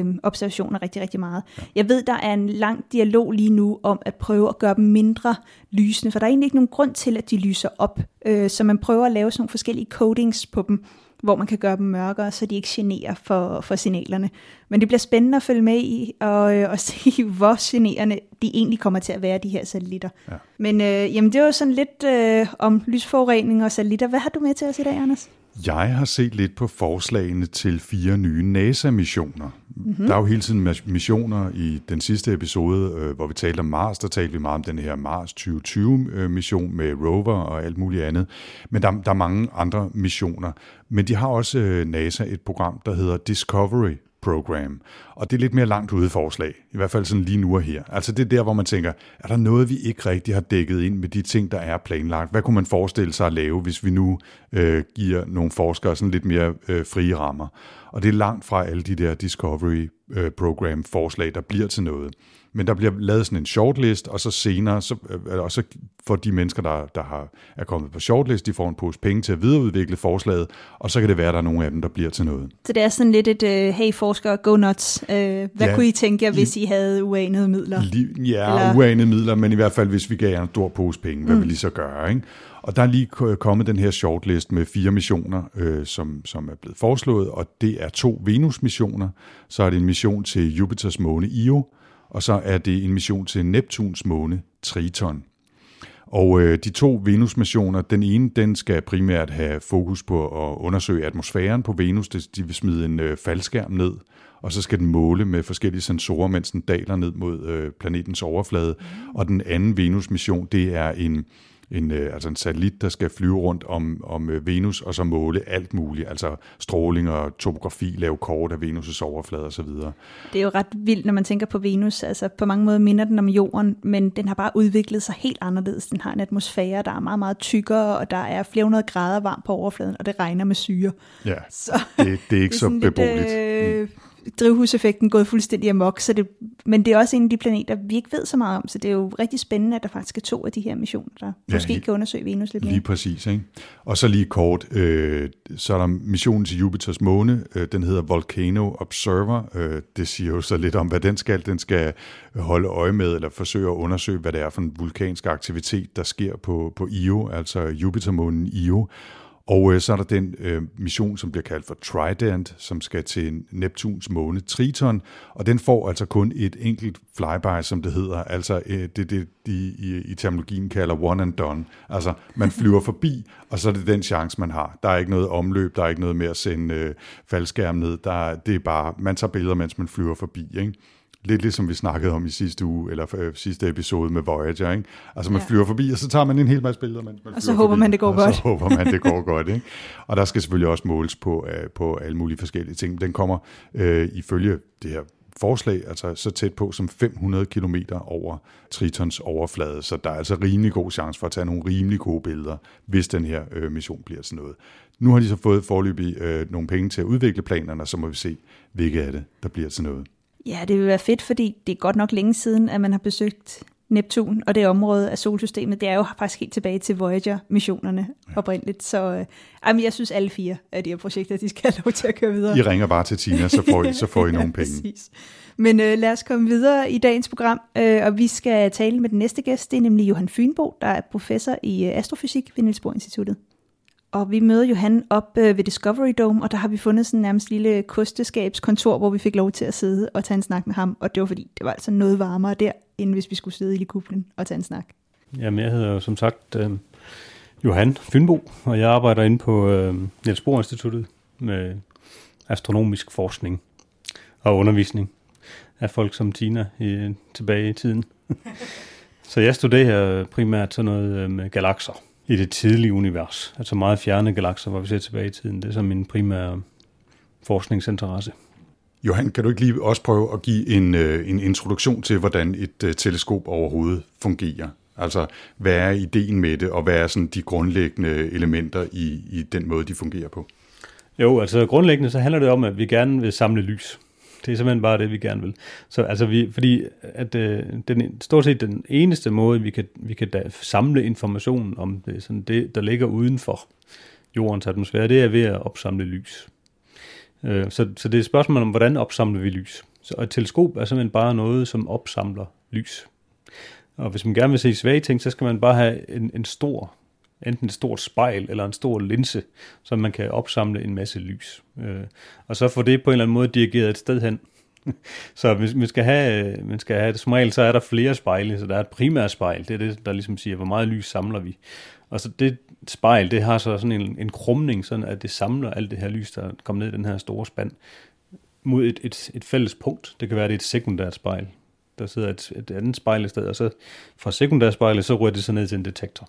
øh, observationer rigtig, rigtig meget. Ja. Jeg ved, der er en lang dialog lige nu om at prøve at gøre dem mindre lysende, for der er egentlig ikke nogen grund til, at de lyser op. Øh, så man prøver at lave sådan nogle forskellige coatings på dem, hvor man kan gøre dem mørkere, så de ikke generer for, for signalerne. Men det bliver spændende at følge med i, og, øh, og se, hvor generende de egentlig kommer til at være, de her satellitter. Ja. Men øh, jamen, det var sådan lidt øh, om lysforurening og satellitter. Hvad har du med til os i dag, Anders? Jeg har set lidt på forslagene til fire nye NASA-missioner. Mm-hmm. Der er jo hele tiden missioner i den sidste episode, øh, hvor vi talte om Mars, der talte vi meget om den her Mars 2020-mission øh, med rover og alt muligt andet. Men der, der er mange andre missioner. Men de har også øh, NASA et program, der hedder Discovery Program. Og det er lidt mere langt ude forslag, i hvert fald sådan lige nu og her. Altså det er der, hvor man tænker, er der noget, vi ikke rigtig har dækket ind med de ting, der er planlagt? Hvad kunne man forestille sig at lave, hvis vi nu øh, giver nogle forskere sådan lidt mere øh, frie rammer? Og det er langt fra alle de der Discovery øh, Program forslag, der bliver til noget. Men der bliver lavet sådan en shortlist, og så senere, så, øh, og så får de mennesker, der, der har, er kommet på shortlist, de får en pose penge til at videreudvikle forslaget, og så kan det være, at der er nogle af dem, der bliver til noget. Så det er sådan lidt et, uh, hey forskere, go nuts. Uh, hvad Ja, kunne I tænke jer, hvis I havde uanede midler? Li- ja, Eller- uanede midler, men i hvert fald, hvis vi gav jer en stor pose penge, hvad mm. vil I så gøre? Ikke? Og der er lige ko- kommet den her shortlist med fire missioner, øh, som, som er blevet foreslået, og det er to Venus-missioner. Så er det en mission til Jupiters måne Io, og så er det en mission til Neptuns måne Triton. Og øh, de to Venus-missioner, den ene, den skal primært have fokus på at undersøge atmosfæren på Venus. De vil smide en øh, faldskærm ned, og så skal den måle med forskellige sensorer, mens den daler ned mod øh, planetens overflade. Og den anden Venus-mission, det er en, en, øh, altså en satellit, der skal flyve rundt om, om øh, Venus, og så måle alt muligt, altså stråling og topografi, lave kort af Venus' overflade osv. Det er jo ret vildt, når man tænker på Venus. Altså på mange måder minder den om jorden, men den har bare udviklet sig helt anderledes. Den har en atmosfære, der er meget, meget tykkere, og der er flere hundrede grader varmt på overfladen, og det regner med syre. Ja, Så det, det er ikke så sådan beboeligt. Lidt, øh, drivhuseffekten gået fuldstændig amok, så det, men det er også en af de planeter, vi ikke ved så meget om, så det er jo rigtig spændende, at der faktisk er to af de her missioner, der Ja, måske lige- kan undersøge Venus lidt mere. Lige præcis. Ikke? Og så lige kort, øh, så er der missionen til Jupiters måne, øh, den hedder Volcano Observer. Øh, det siger jo så lidt om, hvad den skal. Den skal holde øje med, eller forsøge at undersøge, hvad det er for en vulkansk aktivitet, der sker på, på Io, altså Jupitermånen Io. Og øh, så er der den øh, mission, som bliver kaldt for Trident, som skal til Neptuns måne Triton, og den får altså kun et enkelt flyby, som det hedder, altså øh, det det, de i, i terminologien kalder one and done. Altså man flyver forbi, og så er det den chance, man har. Der er ikke noget omløb, der er ikke noget med at sende øh, faldskærm ned, der, er- det er bare, man tager billeder, mens man flyver forbi, ikke? Lidt ligesom vi snakkede om i sidste uge, eller øh, sidste episode med Voyager, ikke? Altså man Ja. flyver forbi, og så tager man en hel masse billeder, mens man Og så håber forbi. man, det går og godt. så håber man, det går godt, ikke? Og der skal selvfølgelig også måles på, øh, på alle mulige forskellige ting. Den kommer øh, ifølge det her forslag, altså så tæt på som 500 km over Tritons overflade, så der er altså rimelig god chance for at tage nogle rimelig gode billeder, hvis den her øh, mission bliver sådan noget. Nu har de så fået forløbig øh, nogle penge til at udvikle planerne, og så må vi se, hvilke af det, der bliver til noget. Ja, det vil være fedt, fordi det er godt nok længe siden, at man har besøgt Neptun og det område af solsystemet. Det er jo faktisk helt tilbage til Voyager-missionerne ja. oprindeligt. Så øh, jamen, jeg synes, alle fire af de her projekter, de skal have lov til at køre videre. I ringer bare til Tina, så får I, så får I nogle penge. Præcis. Men øh, lad os komme videre i dagens program, øh, og vi skal tale med den næste gæst. Det er nemlig Johan Fynbo, der er professor i øh, astrofysik ved Niels Bohr Instituttet. Og vi møder Johan op øh, ved Discovery Dome, og der har vi fundet sådan nærmest lille kosteskabskontor, hvor vi fik lov til at sidde og tage en snak med ham. Og det var fordi, det var altså noget varmere der, end hvis vi skulle sidde i kuplen og tage en snak. Jamen, jeg hedder jo som sagt øh, Johan Fynbo, og jeg arbejder inde på øh, Niels Bohr Instituttet med astronomisk forskning og undervisning af folk som Tina i, tilbage i tiden. Så jeg studerer primært sådan noget øh, med galakser i det tidlige univers, altså meget fjerne galakser, hvor vi ser tilbage i tiden. Det er så min primære forskningsinteresse. Johan, kan du ikke lige også prøve at give en, øh, en introduktion til, hvordan et øh, teleskop overhovedet fungerer? Altså, hvad er ideen med det, og hvad er sådan de grundlæggende elementer i, i den måde, de fungerer på? Jo, altså grundlæggende så handler det om, at vi gerne vil samle lys. Det er simpelthen bare det, vi gerne vil. Så altså vi, fordi at øh, den, stort set den eneste måde, vi kan, vi kan da samle information om det, sådan det, der ligger uden for jordens atmosfære, det er ved at opsamle lys. Øh, så, så det er et spørgsmål om, hvordan opsamler vi lys. Så et teleskop er simpelthen bare noget, som opsamler lys. Og hvis man gerne vil se svage ting, så skal man bare have en, en stor, enten et stort spejl eller en stor linse, så man kan opsamle en masse lys. Øh, og så få det på en eller anden måde dirigeret et sted hen. så hvis man skal have, øh, man skal have det, som regel, så er der flere spejle, så der er et primært spejl, det er det, der ligesom siger, hvor meget lys samler vi. Og så det spejl, det har så sådan en, en krumning, sådan at det samler alt det her lys, der kommer ned i den her store spand, mod et, et, et fælles punkt. Det kan være, det er et sekundært spejl. Der sidder et, et andet spejl i stedet, og så fra sekundært spejlet, så rører det så ned til en detektor.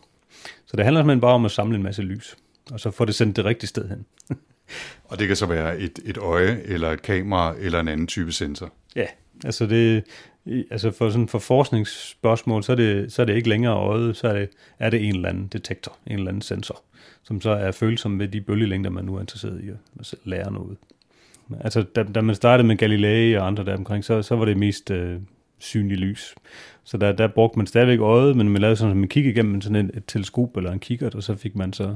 Så det handler simpelthen bare om at samle en masse lys, og så få det sendt det rigtige sted hen. Og det kan så være et, et øje, eller et kamera, eller en anden type sensor. Ja, altså det, altså for, sådan for forskningsspørgsmål, så er, det, så er det ikke længere øjet, så er det, er det en eller anden detektor, en eller anden sensor, som så er følsom ved de bølgelængder, man nu er interesseret i at lære noget. Altså, da, da man startede med Galilei og andre der omkring, så, så var det mest øh, synlig lys. Så der, der brugte man stadigvæk øjet, men man lavede sådan, at man kiggede igennem sådan et, et teleskop eller en kikkert, og så fik man så,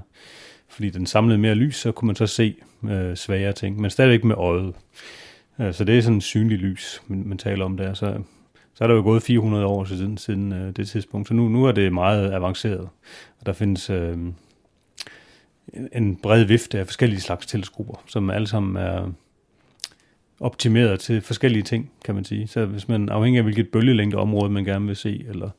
fordi den samlede mere lys, så kunne man så se øh, svagere ting, men stadigvæk med øjet. Øh, så det er sådan synlig lys, man, man taler om der. Så, så er der jo gået 400 år siden, siden øh, det tidspunkt, så nu, nu er det meget avanceret. Og der findes øh, en bred vifte af forskellige slags teleskoper, som alle sammen er optimeret til forskellige ting, kan man sige. Så hvis man afhængig af hvilket bølgelængdeområde man gerne vil se, eller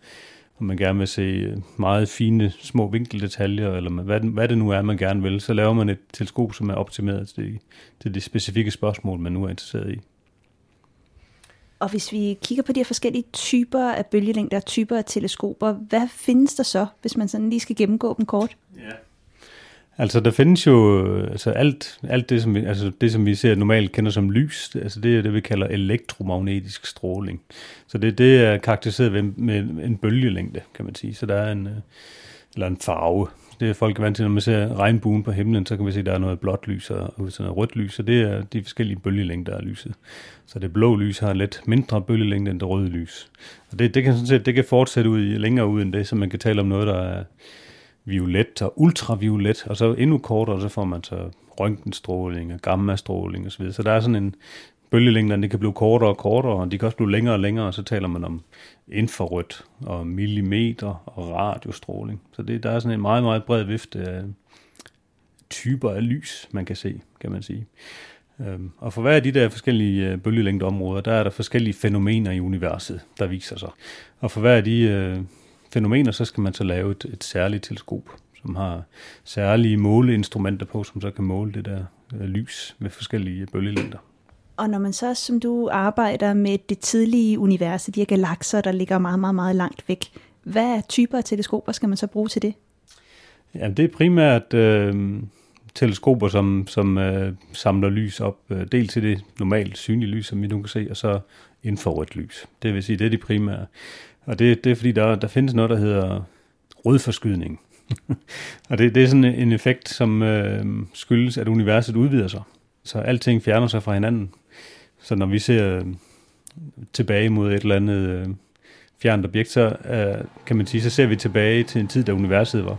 om man gerne vil se meget fine små vinkeldetaljer, eller hvad, hvad det nu er, man gerne vil, så laver man et teleskop, som er optimeret til, til de specifikke spørgsmål, man nu er interesseret i. Og hvis vi kigger på de her forskellige typer af bølgelængder, typer af teleskoper, hvad findes der så, hvis man sådan lige skal gennemgå dem kort? Ja. Altså, der findes jo altså alt, alt det, som vi, altså det, som vi ser normalt kender som lys, altså det er det, vi kalder elektromagnetisk stråling. Så det, det er karakteriseret ved, med en bølgelængde, kan man sige. Så der er en, øh, eller en farve. Det er folk vant til, når man ser regnbuen på himlen, så kan vi se, at der er noget blåt lys og sådan noget rødt lys, og det er de forskellige bølgelængder af lyset. Så det blå lys har lidt mindre bølgelængde end det røde lys. Og det, det kan sådan set, det kan fortsætte ud i, længere ud end det, så man kan tale om noget, der er violet og ultraviolet, og så endnu kortere, så får man så røntgenstråling og gammastråling osv. Så, så der er sådan en bølgelængde, det kan blive kortere og kortere, og de kan også blive længere og længere, og så taler man om infrarødt og millimeter og radiostråling. Så det, der er sådan en meget, meget bred vifte af typer af lys, man kan se, kan man sige. Øhm, og for hver af de der forskellige øh, bølgelængdeområder, der er der forskellige fænomener i universet, der viser sig. Og for hver af de øh, fænomener, så skal man så lave et, et særligt teleskop, som har særlige måleinstrumenter på, som så kan måle det der øh, lys med forskellige bølgelængder. Og når man så, som du arbejder med det tidlige univers, de her galakser, der ligger meget, meget, meget langt væk, hvad typer af teleskoper skal man så bruge til det? Ja, det er primært øh, teleskoper, som, som øh, samler lys op, øh, dels til det normalt synlige lys, som vi nu kan se, og så infrarødt lys. Det vil sige, det er de primære. Og det, det er fordi, der, der findes noget, der hedder rødforskydning. og det, det er sådan en effekt, som øh, skyldes, at universet udvider sig. Så alting fjerner sig fra hinanden. Så når vi ser øh, tilbage mod et eller andet øh, fjernt objekt, så øh, kan man sige, så ser vi tilbage til en tid, da universet var.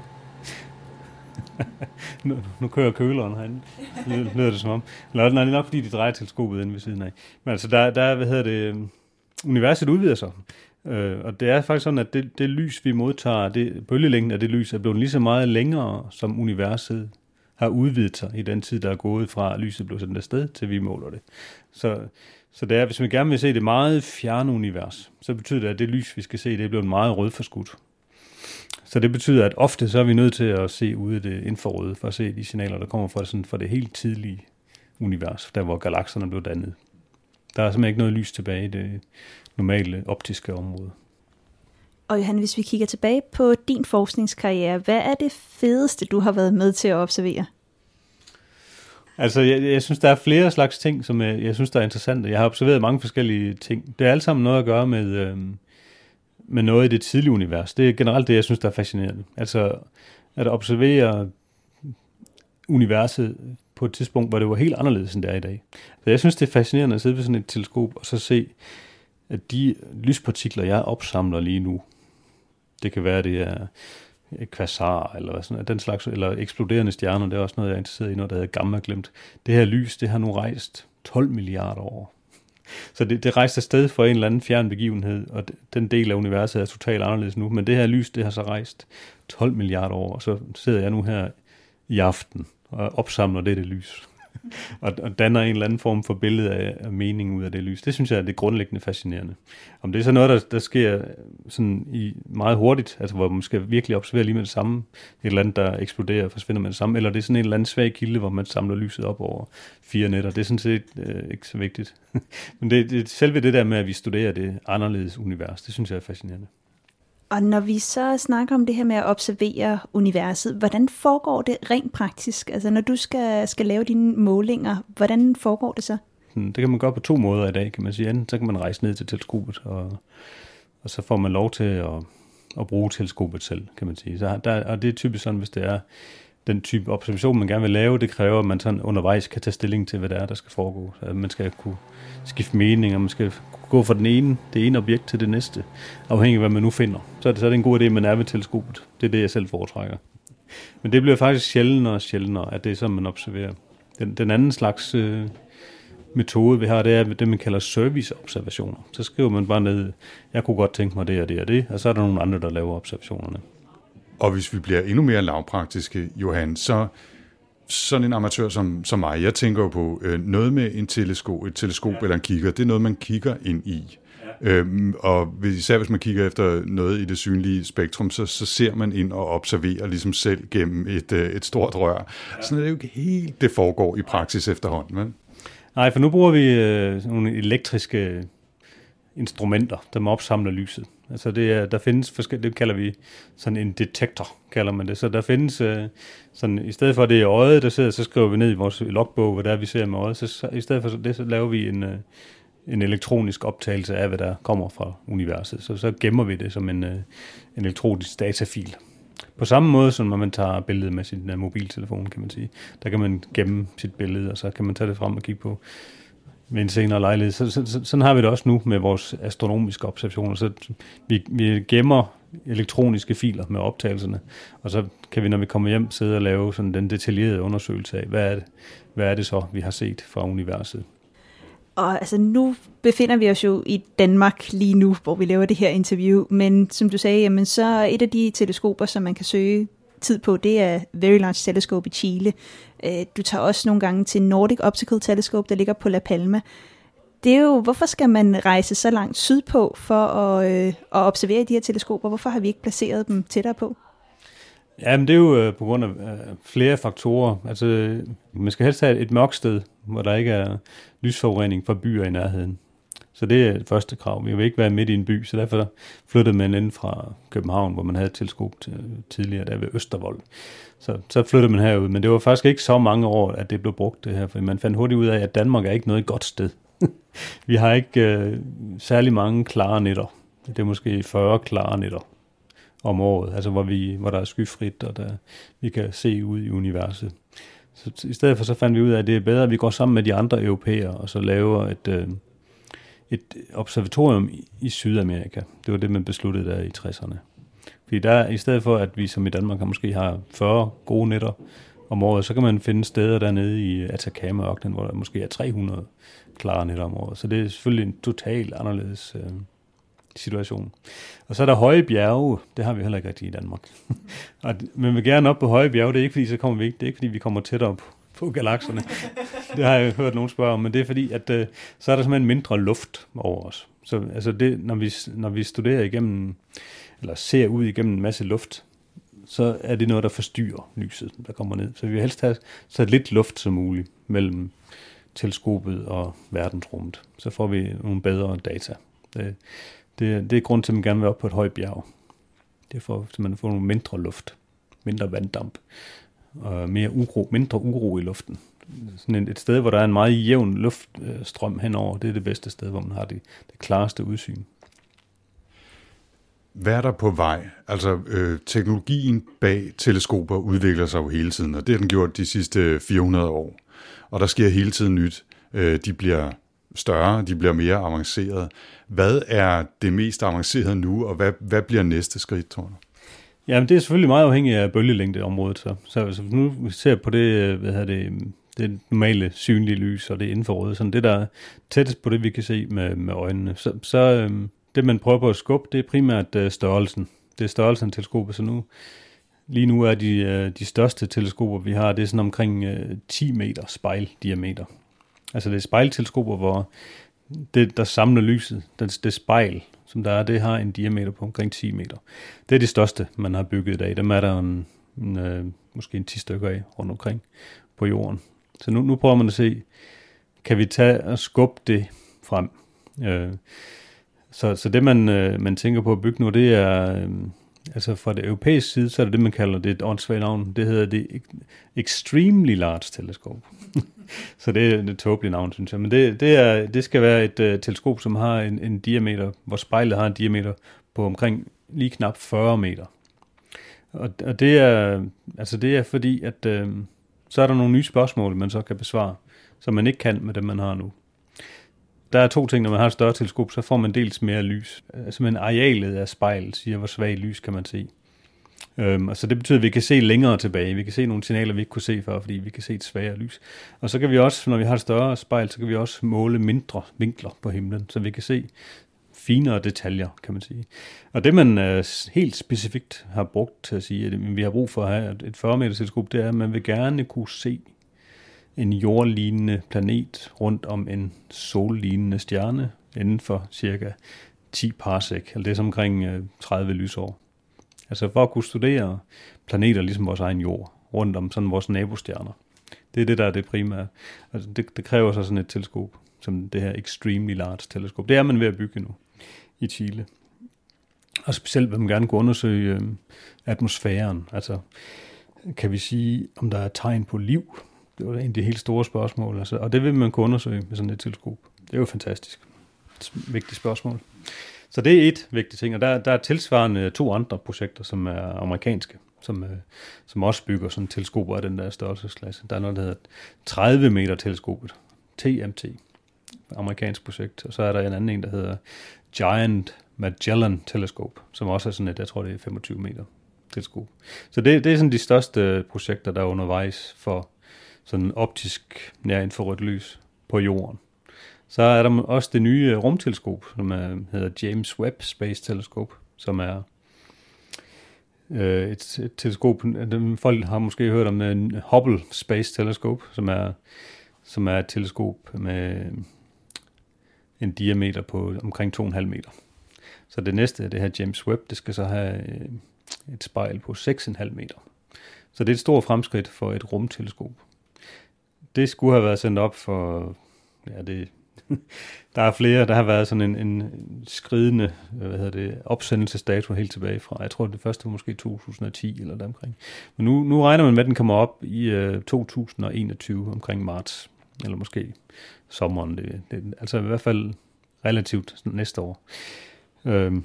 nu, nu kører køleren herinde, lyder det som om. Eller, nej, det er nok fordi, de drejer teleskopet ind ved siden af. Men altså, der, der hvad hedder det, øh, universet udvider sig. Øh, og det er faktisk sådan, at det, det lys, vi modtager, det, bølgelængden af det lys, er blevet lige så meget længere, som universet har udvidet sig i den tid, der er gået fra, at lyset blev sendt afsted, til vi måler det. Så, så det er, hvis vi gerne vil se det meget fjerne univers, så betyder det, at det lys, vi skal se, det er blevet meget rødforskudt. Så det betyder, at ofte så er vi nødt til at se ude i det infrarøde, for at se de signaler, der kommer fra, sådan, fra det helt tidlige univers, der hvor galakserne blev dannet. Der er simpelthen ikke noget lys tilbage i det normale optiske område. Og Johan, hvis vi kigger tilbage på din forskningskarriere, hvad er det fedeste, du har været med til at observere? Altså, jeg, jeg synes, der er flere slags ting, som jeg, jeg synes, der er interessante. Jeg har observeret mange forskellige ting. Det er alt sammen noget at gøre med, øh, med noget i det tidlige univers. Det er generelt det, jeg synes, der er fascinerende. Altså, at observere universet på et tidspunkt, hvor det var helt anderledes, end det er i dag. Så jeg synes, det er fascinerende at sidde ved sådan et teleskop, og så se, at de lyspartikler, jeg opsamler lige nu, det kan være, det er kvasar, eller hvad sådan, den slags, eller eksploderende stjerner, det er også noget, jeg er interesseret i, når der hedder gamma glemt. Det her lys, det har nu rejst 12 milliarder år. Så det, det rejste afsted for en eller anden fjern begivenhed, og den del af universet er totalt anderledes nu, men det her lys, det har så rejst 12 milliarder år, og så sidder jeg nu her i aften og opsamler det, det lys. og, og danner en eller anden form for billede af, af mening ud af det lys. Det synes jeg er det grundlæggende fascinerende. Om det er så noget, der, der sker sådan i meget hurtigt, altså hvor man skal virkelig observere lige med det samme, et eller andet, der eksploderer og forsvinder med det samme, eller det er sådan en eller anden svag kilde, hvor man samler lyset op over fire nætter. Det er sådan set øh, ikke så vigtigt. Men det, det, selve det der med, at vi studerer det anderledes univers, det synes jeg er fascinerende. Og når vi så snakker om det her med at observere universet, hvordan foregår det rent praktisk? Altså når du skal, skal lave dine målinger, hvordan foregår det så? Hmm, det kan man gøre på to måder i dag, kan man sige. Enten så kan man rejse ned til teleskopet, og, og så får man lov til at, at bruge teleskopet selv, kan man sige. Så der, og det er typisk sådan, hvis det er den type observation, man gerne vil lave, det kræver, at man sådan undervejs kan tage stilling til, hvad det er, der skal foregå. Så man skal kunne skifte mening, og man skal gå fra den ene, det ene objekt til det næste, afhængig af, hvad man nu finder. Så er det, så er det en god idé, at man er ved teleskopet. Det er det, jeg selv foretrækker. Men det bliver faktisk sjældnere og sjældnere, at det er sådan, man observerer. Den, den anden slags øh, metode, vi har, det er det, man kalder serviceobservationer. Så skriver man bare ned, jeg kunne godt tænke mig det og det og det, og så er der nogle andre, der laver observationerne. Og hvis vi bliver endnu mere lavpraktiske, Johan, så sådan en amatør som, som mig, jeg tænker jo på øh, noget med en teleskop, et teleskop ja. eller en kigger, det er noget, man kigger ind i. Ja. Øhm, og især hvis man kigger efter noget i det synlige spektrum, så, så ser man ind og observerer ligesom selv gennem et, øh, et stort rør. Ja. Sådan er det jo ikke helt, det foregår i praksis efterhånden. Men. Nej, for nu bruger vi øh, nogle elektriske instrumenter, der opsamler lyset. Altså det er, der findes forskellige, det kalder vi sådan en detektor, kalder man det. Så der findes øh, sådan, i stedet for at det er øjet, der sidder, så skriver vi ned i vores logbog, hvad der er, vi ser med øjet. Så, så i stedet for det, så laver vi en, øh, en elektronisk optagelse af, hvad der kommer fra universet. Så, så gemmer vi det som en, øh, en elektronisk datafil. På samme måde, som når man tager billedet med sin uh, mobiltelefon, kan man sige. Der kan man gemme sit billede, og så kan man tage det frem og kigge på ved en senere lejlighed. Så, så, så, sådan har vi det også nu med vores astronomiske observationer. Så vi, vi gemmer elektroniske filer med optagelserne, og så kan vi, når vi kommer hjem, sidde og lave sådan den detaljerede undersøgelse af, hvad er det, hvad er det så, vi har set fra universet. Og altså, nu befinder vi os jo i Danmark lige nu, hvor vi laver det her interview, men som du sagde, jamen, så er et af de teleskoper, som man kan søge tid på, det er Very Large Telescope i Chile. Øh, du tager også nogle gange til Nordic Optical Telescope, der ligger på La Palma. Det er jo, hvorfor skal man rejse så langt sydpå for at, øh, at observere de her teleskoper? Hvorfor har vi ikke placeret dem tættere på? Ja, men det er jo øh, på grund af øh, flere faktorer. Altså, man skal helst have et mørkt sted, hvor der ikke er lysforurening fra byer i nærheden. Så det er det første krav. Vi vil ikke være midt i en by, så derfor flyttede man ind fra København, hvor man havde et teleskop tidligere, der ved Østervold. Så, så flyttede man herud, men det var faktisk ikke så mange år, at det blev brugt det her, for man fandt hurtigt ud af, at Danmark er ikke noget godt sted. vi har ikke øh, særlig mange klare nætter. Det er måske 40 klare nætter om året, altså hvor, vi, hvor der er skyfrit, og der, vi kan se ud i universet. Så i stedet for så fandt vi ud af, at det er bedre, at vi går sammen med de andre europæere, og så laver et, øh, et observatorium i Sydamerika. Det var det, man besluttede der i 60'erne. Fordi der, i stedet for, at vi som i Danmark måske har 40 gode netter om året, så kan man finde steder dernede i Atacama-ørkenen, hvor der måske er 300 klare netter om året. Så det er selvfølgelig en totalt anderledes øh, situation. Og så er der høje bjerge, det har vi heller ikke rigtig i Danmark. og, men vi gerne op på høje bjerge, det er ikke fordi, så kommer vi ikke, det er ikke fordi, vi kommer tættere på, på galakserne. det har jeg hørt nogen spørge om, men det er fordi, at øh, så er der simpelthen mindre luft over os. Så altså det, når, vi, når vi studerer igennem, eller ser ud igennem en masse luft, så er det noget, der forstyrrer lyset, der kommer ned. Så vi vil helst have så lidt luft som muligt mellem teleskopet og verdensrummet. Så får vi nogle bedre data. Det, det, det er grund til, at man gerne vil op på et højt bjerg. Det er for, at man får nogle mindre luft, mindre vanddamp, og mere uro, mindre uro i luften. Sådan et, sted, hvor der er en meget jævn luftstrøm henover, det er det bedste sted, hvor man har det, det klareste udsyn. Hvad er der på vej? Altså, øh, teknologien bag teleskoper udvikler sig jo hele tiden, og det har den gjort de sidste 400 år. Og der sker hele tiden nyt. Øh, de bliver større, de bliver mere avancerede. Hvad er det mest avancerede nu, og hvad, hvad bliver næste skridt, tror du? Jamen, det er selvfølgelig meget afhængigt af bølgelængdeområdet. Så, så, så nu vi ser på det, øh, hvad hedder det, det normale synlige lys og det infrarøde, sådan det, der er tættest på det, vi kan se med, med øjnene, så, så øhm, det, man prøver på at skubbe, det er primært øh, størrelsen. Det er størrelsen af teleskopet, så nu, lige nu er de, øh, de største teleskoper, vi har, det er sådan omkring øh, 10 meter spejldiameter. Altså det er spejlteleskoper, hvor det, der samler lyset, det, det spejl, som der er, det har en diameter på omkring 10 meter. Det er det største, man har bygget i dag. Dem er der en, en, øh, måske en 10 stykker af rundt omkring på jorden. Så nu, nu prøver man at se, kan vi tage og skubbe det frem. Øh, så, så det, man, øh, man tænker på at bygge nu, det er, øh, altså fra det europæiske side, så er det det, man kalder det et åndssvagt navn. Det hedder det Extremely Large Telescope. så det er et tåbeligt navn, synes jeg. Men det, det, er, det skal være et øh, teleskop, som har en, en diameter, hvor spejlet har en diameter på omkring lige knap 40 meter. Og, og det, er, altså det er fordi, at øh, så er der nogle nye spørgsmål, man så kan besvare, som man ikke kan med dem, man har nu. Der er to ting, når man har et større teleskop, så får man dels mere lys. Øh, Simpelthen men arealet af spejlet siger, hvor svag lys kan man se. Øhm, altså det betyder, at vi kan se længere tilbage. Vi kan se nogle signaler, vi ikke kunne se før, fordi vi kan se et svagere lys. Og så kan vi også, når vi har et større spejl, så kan vi også måle mindre vinkler på himlen, så vi kan se finere detaljer, kan man sige. Og det, man øh, helt specifikt har brugt til at sige, at vi har brug for at have et 40 meter teleskop, det er, at man vil gerne kunne se en jordlignende planet rundt om en sollignende stjerne inden for cirka 10 parsec, eller det er som omkring øh, 30 lysår. Altså for at kunne studere planeter ligesom vores egen jord, rundt om sådan vores nabostjerner. Det er det, der er det primære. Altså det, det kræver så sådan et teleskop, som det her Extremely Large teleskop. Det er man ved at bygge nu i Chile. Og specielt vil man gerne kunne undersøge øh, atmosfæren. Altså, kan vi sige, om der er tegn på liv? Det var en af de helt store spørgsmål. Altså, og det vil man kunne undersøge med sådan et teleskop. Det er jo fantastisk. Et vigtigt spørgsmål. Så det er et vigtigt ting, og der, der er tilsvarende to andre projekter, som er amerikanske, som, øh, som også bygger sådan teleskoper af den der størrelsesklasse. Der er noget, der hedder 30 meter teleskopet, TMT, amerikansk projekt, og så er der en anden en, der hedder Giant Magellan Telescope, som også er sådan et, jeg tror det er 25 meter teleskop. Så det, det er sådan de største projekter, der er undervejs for sådan optisk nær infrarødt lys på jorden. Så er der også det nye rumteleskop, som er, hedder James Webb Space Telescope, som er øh, et, et teleskop, folk har måske hørt om en Hubble Space Telescope, som er, som er et teleskop med en diameter på omkring 2,5 meter. Så det næste, det her James Webb, det skal så have øh, et spejl på 6,5 meter. Så det er et stort fremskridt for et rumteleskop. Det skulle have været sendt op for, ja, det, der er flere, der har været sådan en, en skridende hvad hedder det, opsendelsesdato helt tilbage fra, jeg tror det første var måske 2010 eller deromkring. Men nu, nu regner man med, at den kommer op i øh, uh, 2021 omkring marts, eller måske sommeren. Det, det, altså i hvert fald relativt næste år. Øhm.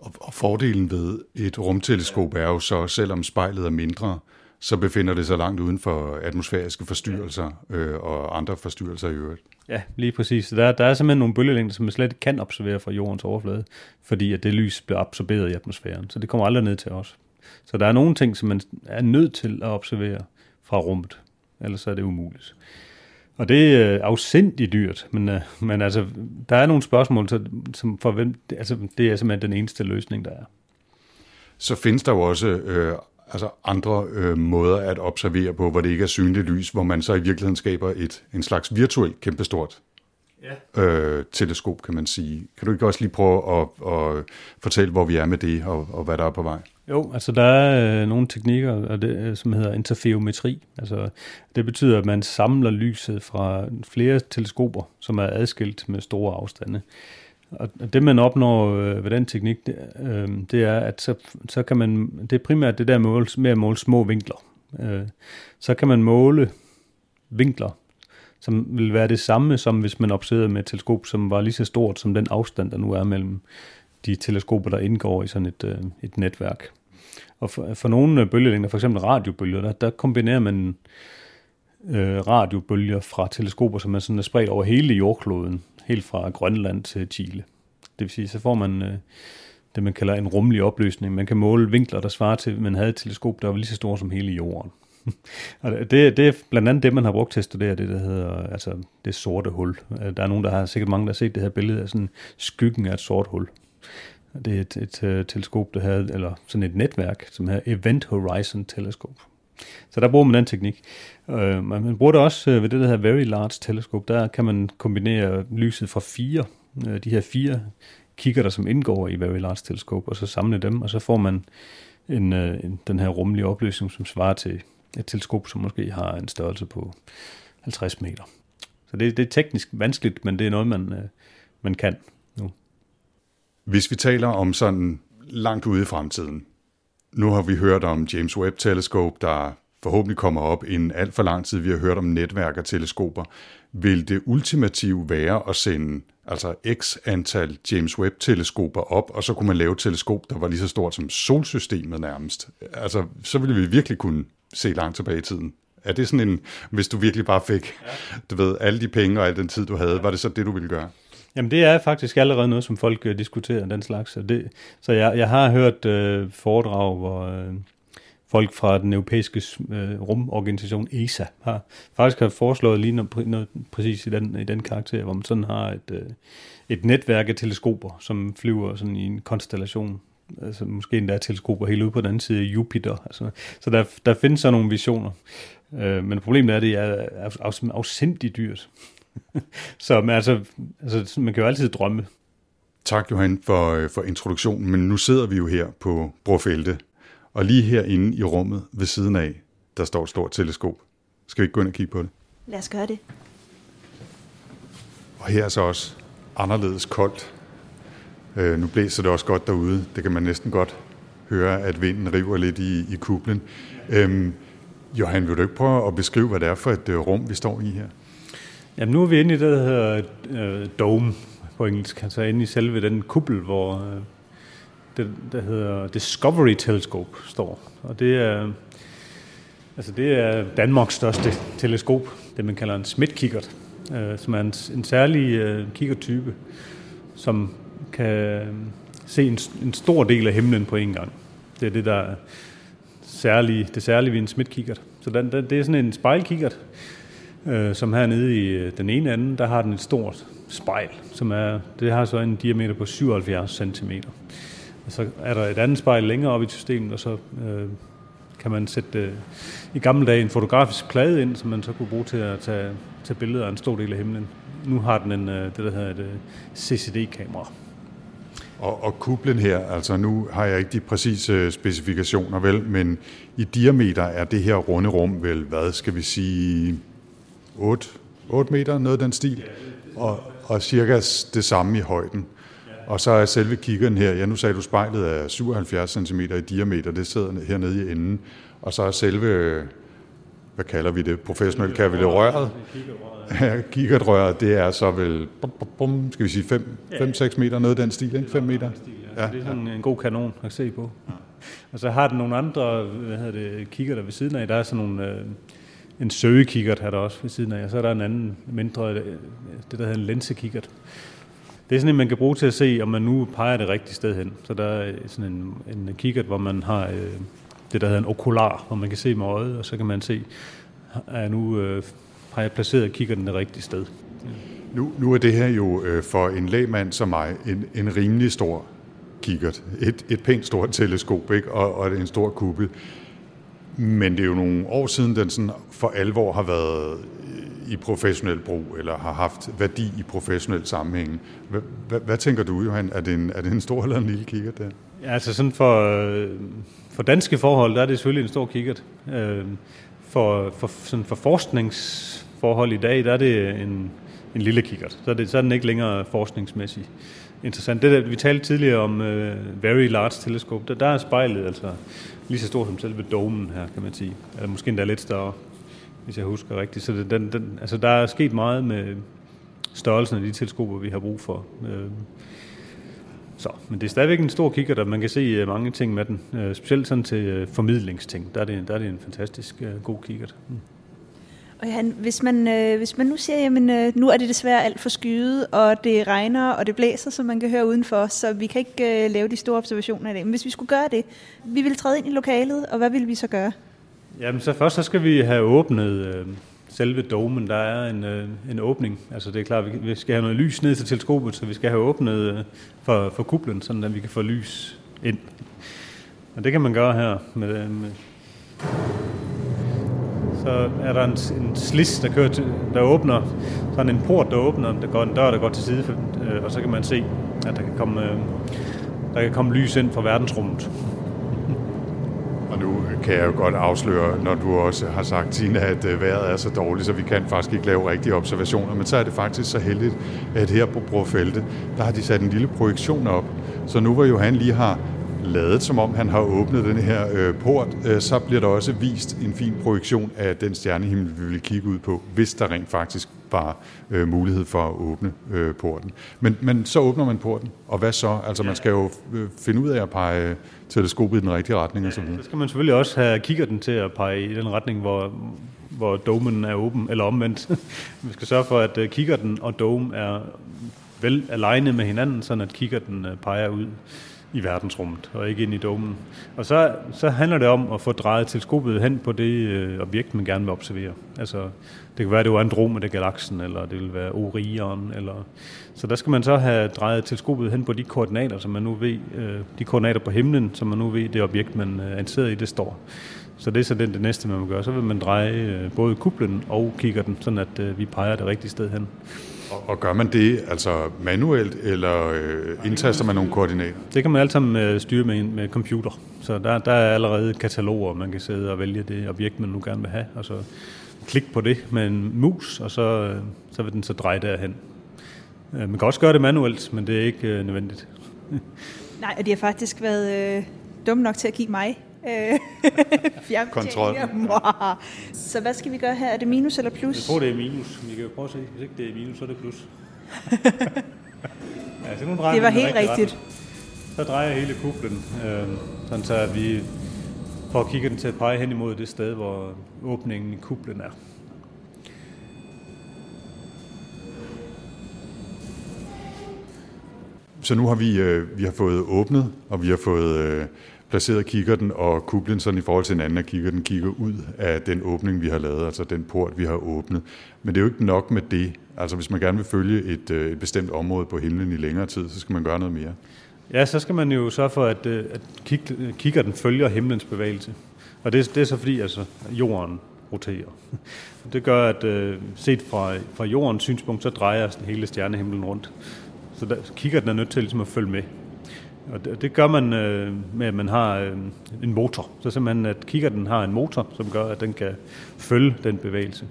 Og, og fordelen ved et rumteleskop er jo så, selvom spejlet er mindre, så befinder det sig langt uden for atmosfæriske forstyrrelser øh, og andre forstyrrelser i øvrigt. Ja, lige præcis. Der, der er simpelthen nogle bølgelængder, som man slet ikke kan observere fra jordens overflade, fordi at det lys bliver absorberet i atmosfæren, så det kommer aldrig ned til os. Så der er nogle ting, som man er nødt til at observere fra rummet, ellers er det umuligt. Og det er øh, afsindigt dyrt, men, øh, men altså, der er nogle spørgsmål, så, som for hvem, altså, det er simpelthen den eneste løsning, der er. Så findes der jo også øh, altså andre øh, måder at observere på, hvor det ikke er synligt lys, hvor man så i virkeligheden skaber et en slags virtuelt kæmpestort ja. øh, teleskop, kan man sige. Kan du ikke også lige prøve at, at fortælle, hvor vi er med det, og, og hvad der er på vej? Jo, altså der er øh, nogle teknikker, og det, øh, som hedder interferometri. Altså, det betyder, at man samler lyset fra flere teleskoper, som er adskilt med store afstande. Og det man opnår øh, ved den teknik, det, øh, det er, at så, så kan man, det er primært det der mål, med at måle små vinkler. Øh, så kan man måle vinkler, som vil være det samme, som hvis man observerede med et teleskop, som var lige så stort som den afstand, der nu er mellem de teleskoper, der indgår i sådan et, øh, et netværk. Og for, for nogle øh, bølgelængder, for eksempel radiobølger, der, der kombinerer man øh, radiobølger fra teleskoper, som er, sådan er spredt over hele jordkloden, helt fra Grønland til Chile. Det vil sige, så får man øh, det, man kalder en rummelig opløsning. Man kan måle vinkler, der svarer til, at man havde et teleskop, der var lige så stort som hele jorden. og det, det er blandt andet det, man har brugt til at studere det, der hedder altså det sorte hul. Øh, der er nogen, der har sikkert mange, der har set det her billede af sådan skyggen af et sort hul. Det er et, et, et teleskop, der havde, eller sådan et netværk, som hedder Event Horizon Telescope. Så der bruger man den teknik. Uh, man bruger det også øh, ved det, der hedder Very Large Telescope. Der kan man kombinere lyset fra fire, øh, de her fire kigger der som indgår i Very Large Telescope, og så samle dem, og så får man en, øh, en, den her rummelige opløsning, som svarer til et teleskop, som måske har en størrelse på 50 meter. Så det, det er teknisk vanskeligt, men det er noget, man, øh, man kan nu. Hvis vi taler om sådan langt ude i fremtiden, nu har vi hørt om James Webb Telescope, der forhåbentlig kommer op inden alt for lang tid. Vi har hørt om netværk og teleskoper. Vil det ultimative være at sende altså x antal James Webb-teleskoper op, og så kunne man lave et teleskop, der var lige så stort som solsystemet nærmest. Altså, så ville vi virkelig kunne se langt tilbage i tiden. Er det sådan en, hvis du virkelig bare fik, ja. du ved, alle de penge og al den tid, du havde, var det så det, du ville gøre? Jamen det er faktisk allerede noget, som folk øh, diskuterer, den slags. Så, det, så jeg, jeg har hørt øh, foredrag, hvor øh, folk fra den europæiske øh, rumorganisation ESA har faktisk har foreslået lige noget, noget præcis i den, i den karakter, hvor man sådan har et, øh, et netværk af teleskoper, som flyver sådan i en konstellation. Altså måske endda teleskoper helt ude på den anden side af Jupiter. Altså, så der, der findes så nogle visioner. Øh, men problemet er, at det er afsindig dyrt. så men altså, altså, man kan jo altid drømme. Tak, Johan, for, øh, for introduktionen. Men nu sidder vi jo her på Brofelde, og lige herinde i rummet ved siden af, der står et stort teleskop. Skal vi ikke gå ind og kigge på det? Lad os gøre det. Og her er så også anderledes koldt. Øh, nu blæser det også godt derude. Det kan man næsten godt høre, at vinden river lidt i, i kublen. Øhm, Johan, vil du ikke prøve at beskrive, hvad det er for et øh, rum, vi står i her? Jamen nu er vi inde i det, der hedder øh, dome på engelsk, altså inde i selve den kuppel, hvor øh, det, der hedder Discovery Telescope står. Og det er, altså det er Danmarks største teleskop, det man kalder en Schmidt-kikkert, øh, som er en, en særlig øh, kikkertype, som kan øh, se en, en stor del af himlen på en gang. Det er det, der er særlige, det særlige ved en Schmidt-kikkert. Så den, den, det er sådan en spejlkikkert, øh, som hernede i øh, den ene anden, der har den et stort spejl, som er, det har så en diameter på 77 cm. Og så er der et andet spejl længere op i systemet, og så øh, kan man sætte øh, i gamle dage en fotografisk plade ind, som man så kunne bruge til at tage, tage billeder af en stor del af himlen. Nu har den en, øh, det, der hedder et øh, CCD-kamera. Og, og kublen her, altså nu har jeg ikke de præcise øh, specifikationer vel, men i diameter er det her runde rum vel, hvad skal vi sige, 8, 8 meter, noget af den stil, og, og cirka det samme i højden. Og så er selve kiggeren her, ja nu sagde du spejlet er 77 cm i diameter, det sidder hernede i enden, og så er selve, hvad kalder vi det, professionelt kalder vi det røret, Ja, kikkertrøret, det er så vel, bum, bum, skal vi sige 5-6 meter, noget af den stil, ikke? 5 meter? Ja, det er sådan en god kanon at se på. Og så har den nogle andre, hvad hedder det, kigger der ved siden af, der er sådan nogle, øh, en søgekikkert her der også ved siden af, og så er der en anden mindre, øh, det der hedder en linsekikkert. Det er sådan en, man kan bruge til at se, om man nu peger det rigtige sted hen. Så der er sådan en, en kikkert, hvor man har øh, det, der hedder en okular, hvor man kan se med øjet, og så kan man se, er nu øh, har jeg placeret kikkerten det rigtige sted. Nu, nu er det her jo øh, for en lægmand som mig en, en rimelig stor kikkert. Et, et pænt stort teleskop, ikke? Og, og en stor kuppel. Men det er jo nogle år siden, den sådan for alvor har været øh, i professionel brug, eller har haft værdi i professionel sammenhæng. Hvad, hvad, tænker du, Johan? Er det, en, er det en stor eller en lille kikkert der? Ja, altså sådan for, øh, for danske forhold, der er det selvfølgelig en stor kikkert. Øh, for, for, sådan for forskningsforhold i dag, der er det en, en lille kikkert. Så er, det, så er den ikke længere forskningsmæssig interessant. Det der, vi talte tidligere om uh, Very Large Telescope, der, der er spejlet altså lige så stor som selve domen her, kan man sige. Eller måske endda lidt større, hvis jeg husker rigtigt. Så det, den, den, altså der er sket meget med størrelsen af de teleskoper, vi har brug for. Øh, så, men det er stadigvæk en stor kigger, der man kan se øh, mange ting med den. Øh, specielt sådan til formidlingsting. Der er det, der er det en fantastisk god kikkert. Mm. Og han, hvis man, øh, hvis man nu siger, jamen øh, nu er det desværre alt for skyet, og det regner, og det blæser, som man kan høre udenfor, så vi kan ikke øh, lave de store observationer i dag. Men hvis vi skulle gøre det, vi vil træde ind i lokalet, og hvad vil vi så gøre? Jamen så først så skal vi have åbnet øh, selve domen. Der er en, øh, en åbning. Altså det er klart, vi, vi skal have noget lys ned til teleskopet, så vi skal have åbnet øh, for, for kuplen, sådan at vi kan få lys ind. Og det kan man gøre her med, øh, med så er der en, en slis, der, kører til, der åbner, sådan en port, der åbner, der går en dør, der går til side, øh, og så kan man se, at der kan komme, øh, der kan komme lys ind fra verdensrummet. Og nu kan jeg jo godt afsløre, når du også har sagt, Tina, at øh, vejret er så dårligt, så vi kan faktisk ikke lave rigtige observationer. Men så er det faktisk så heldigt, at her på Brofelte, der har de sat en lille projektion op. Så nu hvor Johan lige har ladet, som om han har åbnet den her øh, port, øh, så bliver der også vist en fin projektion af den stjernehimmel, vi vil kigge ud på, hvis der rent faktisk var øh, mulighed for at åbne øh, porten. Men, men så åbner man porten, og hvad så? Altså man skal jo øh, finde ud af at pege teleskopet i den rigtige retning og så videre. Så skal man selvfølgelig også have kiggerten til at pege i den retning, hvor, hvor domen er åben, eller omvendt. Vi skal sørge for, at øh, kikkerten og dome er vel alene med hinanden, sådan at kikkerten øh, peger ud i verdensrummet, og ikke ind i domen. Og så, så handler det om at få drejet teleskopet hen på det øh, objekt, man gerne vil observere. Altså, det kan være, det var Andromeda-galaksen, eller det vil være Orion, eller... Så der skal man så have drejet teleskopet hen på de koordinater, som man nu ved, øh, de koordinater på himlen, som man nu ved, det objekt, man øh, er interesseret i, det står. Så det er så den, det næste, man vil gøre. Så vil man dreje øh, både kuplen og kikkerten, sådan at øh, vi peger det rigtige sted hen. Og, og gør man det altså manuelt, eller øh, indtaster man nogle koordinater? Det kan man alt sammen øh, styre med, en- med computer. Så der, der er allerede kataloger, man kan sidde og vælge det objekt, man nu gerne vil have, og så klik på det med en mus, og så, øh, så vil den så dreje derhen. Øh, Man kan også gøre det manuelt, men det er ikke øh, nødvendigt. Nej, og de har faktisk været øh, dumme nok til at give mig øh. Mwah. Så hvad skal vi gøre her? Er det minus eller plus? Jeg tror, det er minus. Vi kan jo prøve at se. Hvis ikke det er minus, så er det plus. ja, så nu drejer Det var helt rigtigt. Så drejer hele kuplen, øh, sådan så vi får kigget den til at pege hen imod det sted, hvor åbningen i kuplen er. Så nu har vi, øh, vi har fået åbnet, og vi har fået øh, placeret kikkerten og kuplen sådan i forhold til hinanden, at kikkerten kigger ud af den åbning, vi har lavet, altså den port, vi har åbnet. Men det er jo ikke nok med det. Altså hvis man gerne vil følge et, øh, et bestemt område på himlen i længere tid, så skal man gøre noget mere. Ja, så skal man jo sørge for, at, øh, at kik, kikkerten følger himlens bevægelse. Og det, det er så fordi, altså, jorden roterer. Det gør, at øh, set fra, fra jordens synspunkt, så drejer hele stjernehimlen rundt. Så der, kikkerten er nødt til ligesom at følge med. Og det, det gør man øh, med, at man har øh, en motor. Så simpelthen, at kikkerten har en motor, som gør, at den kan følge den bevægelse.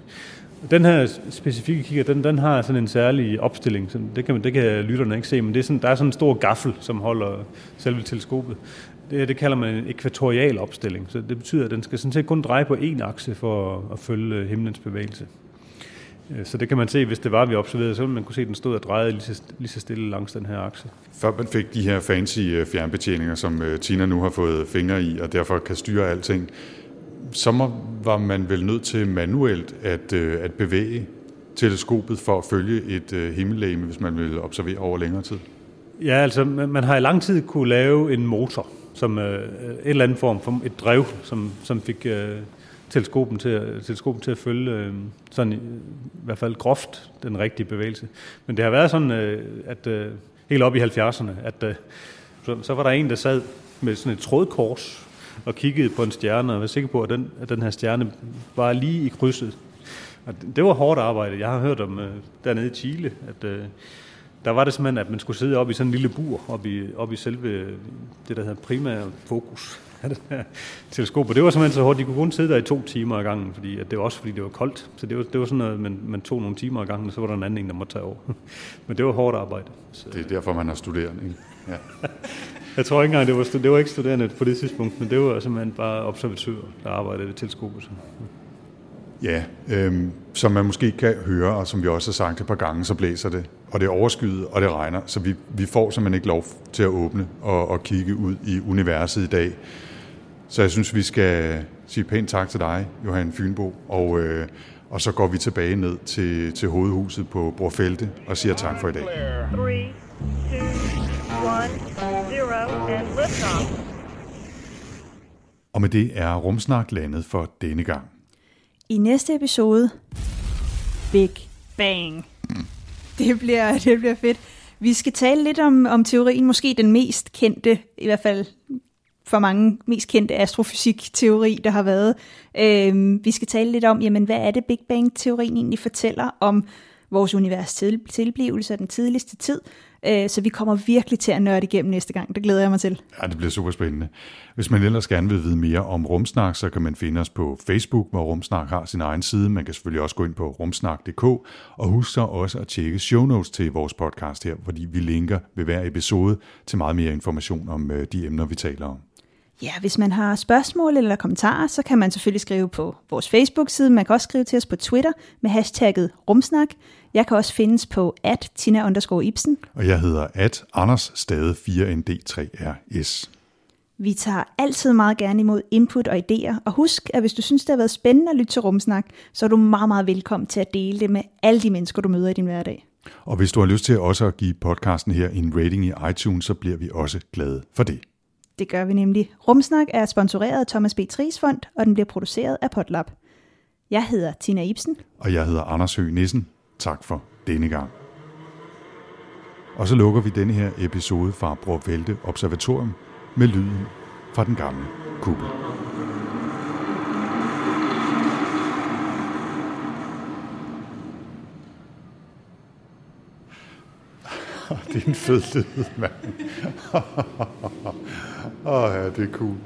Den her specifikke kigger, den, den har sådan en særlig opstilling. Så det, kan, man- det kan lytterne ikke se, men det er sådan, der er sådan en stor gaffel, som holder selve teleskopet. Det, det kalder man en ekvatorial opstilling. Så det betyder, at den skal sådan set kun dreje på én akse for at, at følge himlens bevægelse. Øh, Så det kan man se, hvis det var, vi observerede, så ville man kunne se, at den stod og drejede lige så, lige så stille langs den her akse. Før man fik de her fancy øh, fjernbetjeninger, som øh, Tina nu har fået fingre i, og derfor kan styre alting, så var man vel nødt til manuelt at, at bevæge teleskopet for at følge et himmellegeme, hvis man vil observere over længere tid. Ja, altså man har i lang tid kunne lave en motor, som øh, et eller andet form for et drev, som, som fik øh, teleskopen, til, at- teleskopen til at følge øh, sådan i, i hvert fald groft den rigtige bevægelse. Men det har været sådan, øh, at øh, helt op i 70'erne, at øh, så, så var der en, der sad med sådan et trådkors og kiggede på en stjerne, og var sikker på, at den, at den her stjerne var lige i krydset. Og det- det var hårdt arbejde. Jeg har hørt om øh, dernede i Chile, at øh, der var det simpelthen, at man skulle sidde op i sådan en lille bur, op i, op i selve øh, det, der hedder primære fokus af det var simpelthen så hårdt, de kunne kun sidde der i to timer ad gangen, fordi at det var også fordi det var koldt. Så det var, det var sådan noget, man, man tog nogle timer ad gangen, og så var der en anden en, der måtte tage over. Men det var hårdt arbejde. Så Det er derfor, man har studerende. Ikke? Ja. jeg tror ikke engang, det var, det var ikke studerende på det tidspunkt, men det var simpelthen bare observatører, der arbejdede ved teleskopet. Ja, øhm, som man måske kan høre, og som vi også har sagt et par gange, så blæser det, og det er overskyet, og det regner, så vi, vi får simpelthen ikke lov til at åbne og, og kigge ud i universet i dag. Så jeg synes, vi skal sige pænt tak til dig, Johan Fynbo, og, øh, og så går vi tilbage ned til, til hovedhuset på Brorfelte og siger tak for i dag. Clear. Three, two, one, zero, and liftoff. Og med det er Rumsnak landet for denne gang. I næste episode, Big Bang. Det bliver, det bliver fedt. Vi skal tale lidt om, om teorien, måske den mest kendte, i hvert fald for mange mest kendte astrofysik-teori, der har været. Øh, vi skal tale lidt om, jamen, hvad er det Big Bang-teorien egentlig fortæller om vores univers til, tilblivelse og den tidligste tid. Øh, så vi kommer virkelig til at nørde igennem næste gang. Det glæder jeg mig til. Ja, det bliver super spændende. Hvis man ellers gerne vil vide mere om Rumsnak, så kan man finde os på Facebook, hvor Rumsnak har sin egen side. Man kan selvfølgelig også gå ind på rumsnak.dk, og husk så også at tjekke show notes til vores podcast her, fordi vi linker ved hver episode til meget mere information om øh, de emner, vi taler om. Ja, hvis man har spørgsmål eller kommentarer, så kan man selvfølgelig skrive på vores Facebook-side. Man kan også skrive til os på Twitter med hashtagget rumsnak. Jeg kan også findes på at Tina Ibsen. Og jeg hedder at Anders Stade 4ND3RS. Vi tager altid meget gerne imod input og idéer, og husk, at hvis du synes, det har været spændende at lytte til Rumsnak, så er du meget, meget velkommen til at dele det med alle de mennesker, du møder i din hverdag. Og hvis du har lyst til også at give podcasten her en rating i iTunes, så bliver vi også glade for det. Det gør vi nemlig. Rumsnak er sponsoreret af Thomas B. Tries Fond, og den bliver produceret af Potlab. Jeg hedder Tina Ibsen. Og jeg hedder Anders Høgh Nissen. Tak for denne gang. Og så lukker vi denne her episode fra Bror Vælte Observatorium med lyden fra den gamle kuppel. Det er en fed lyd, mand. Åh ja, det er cool.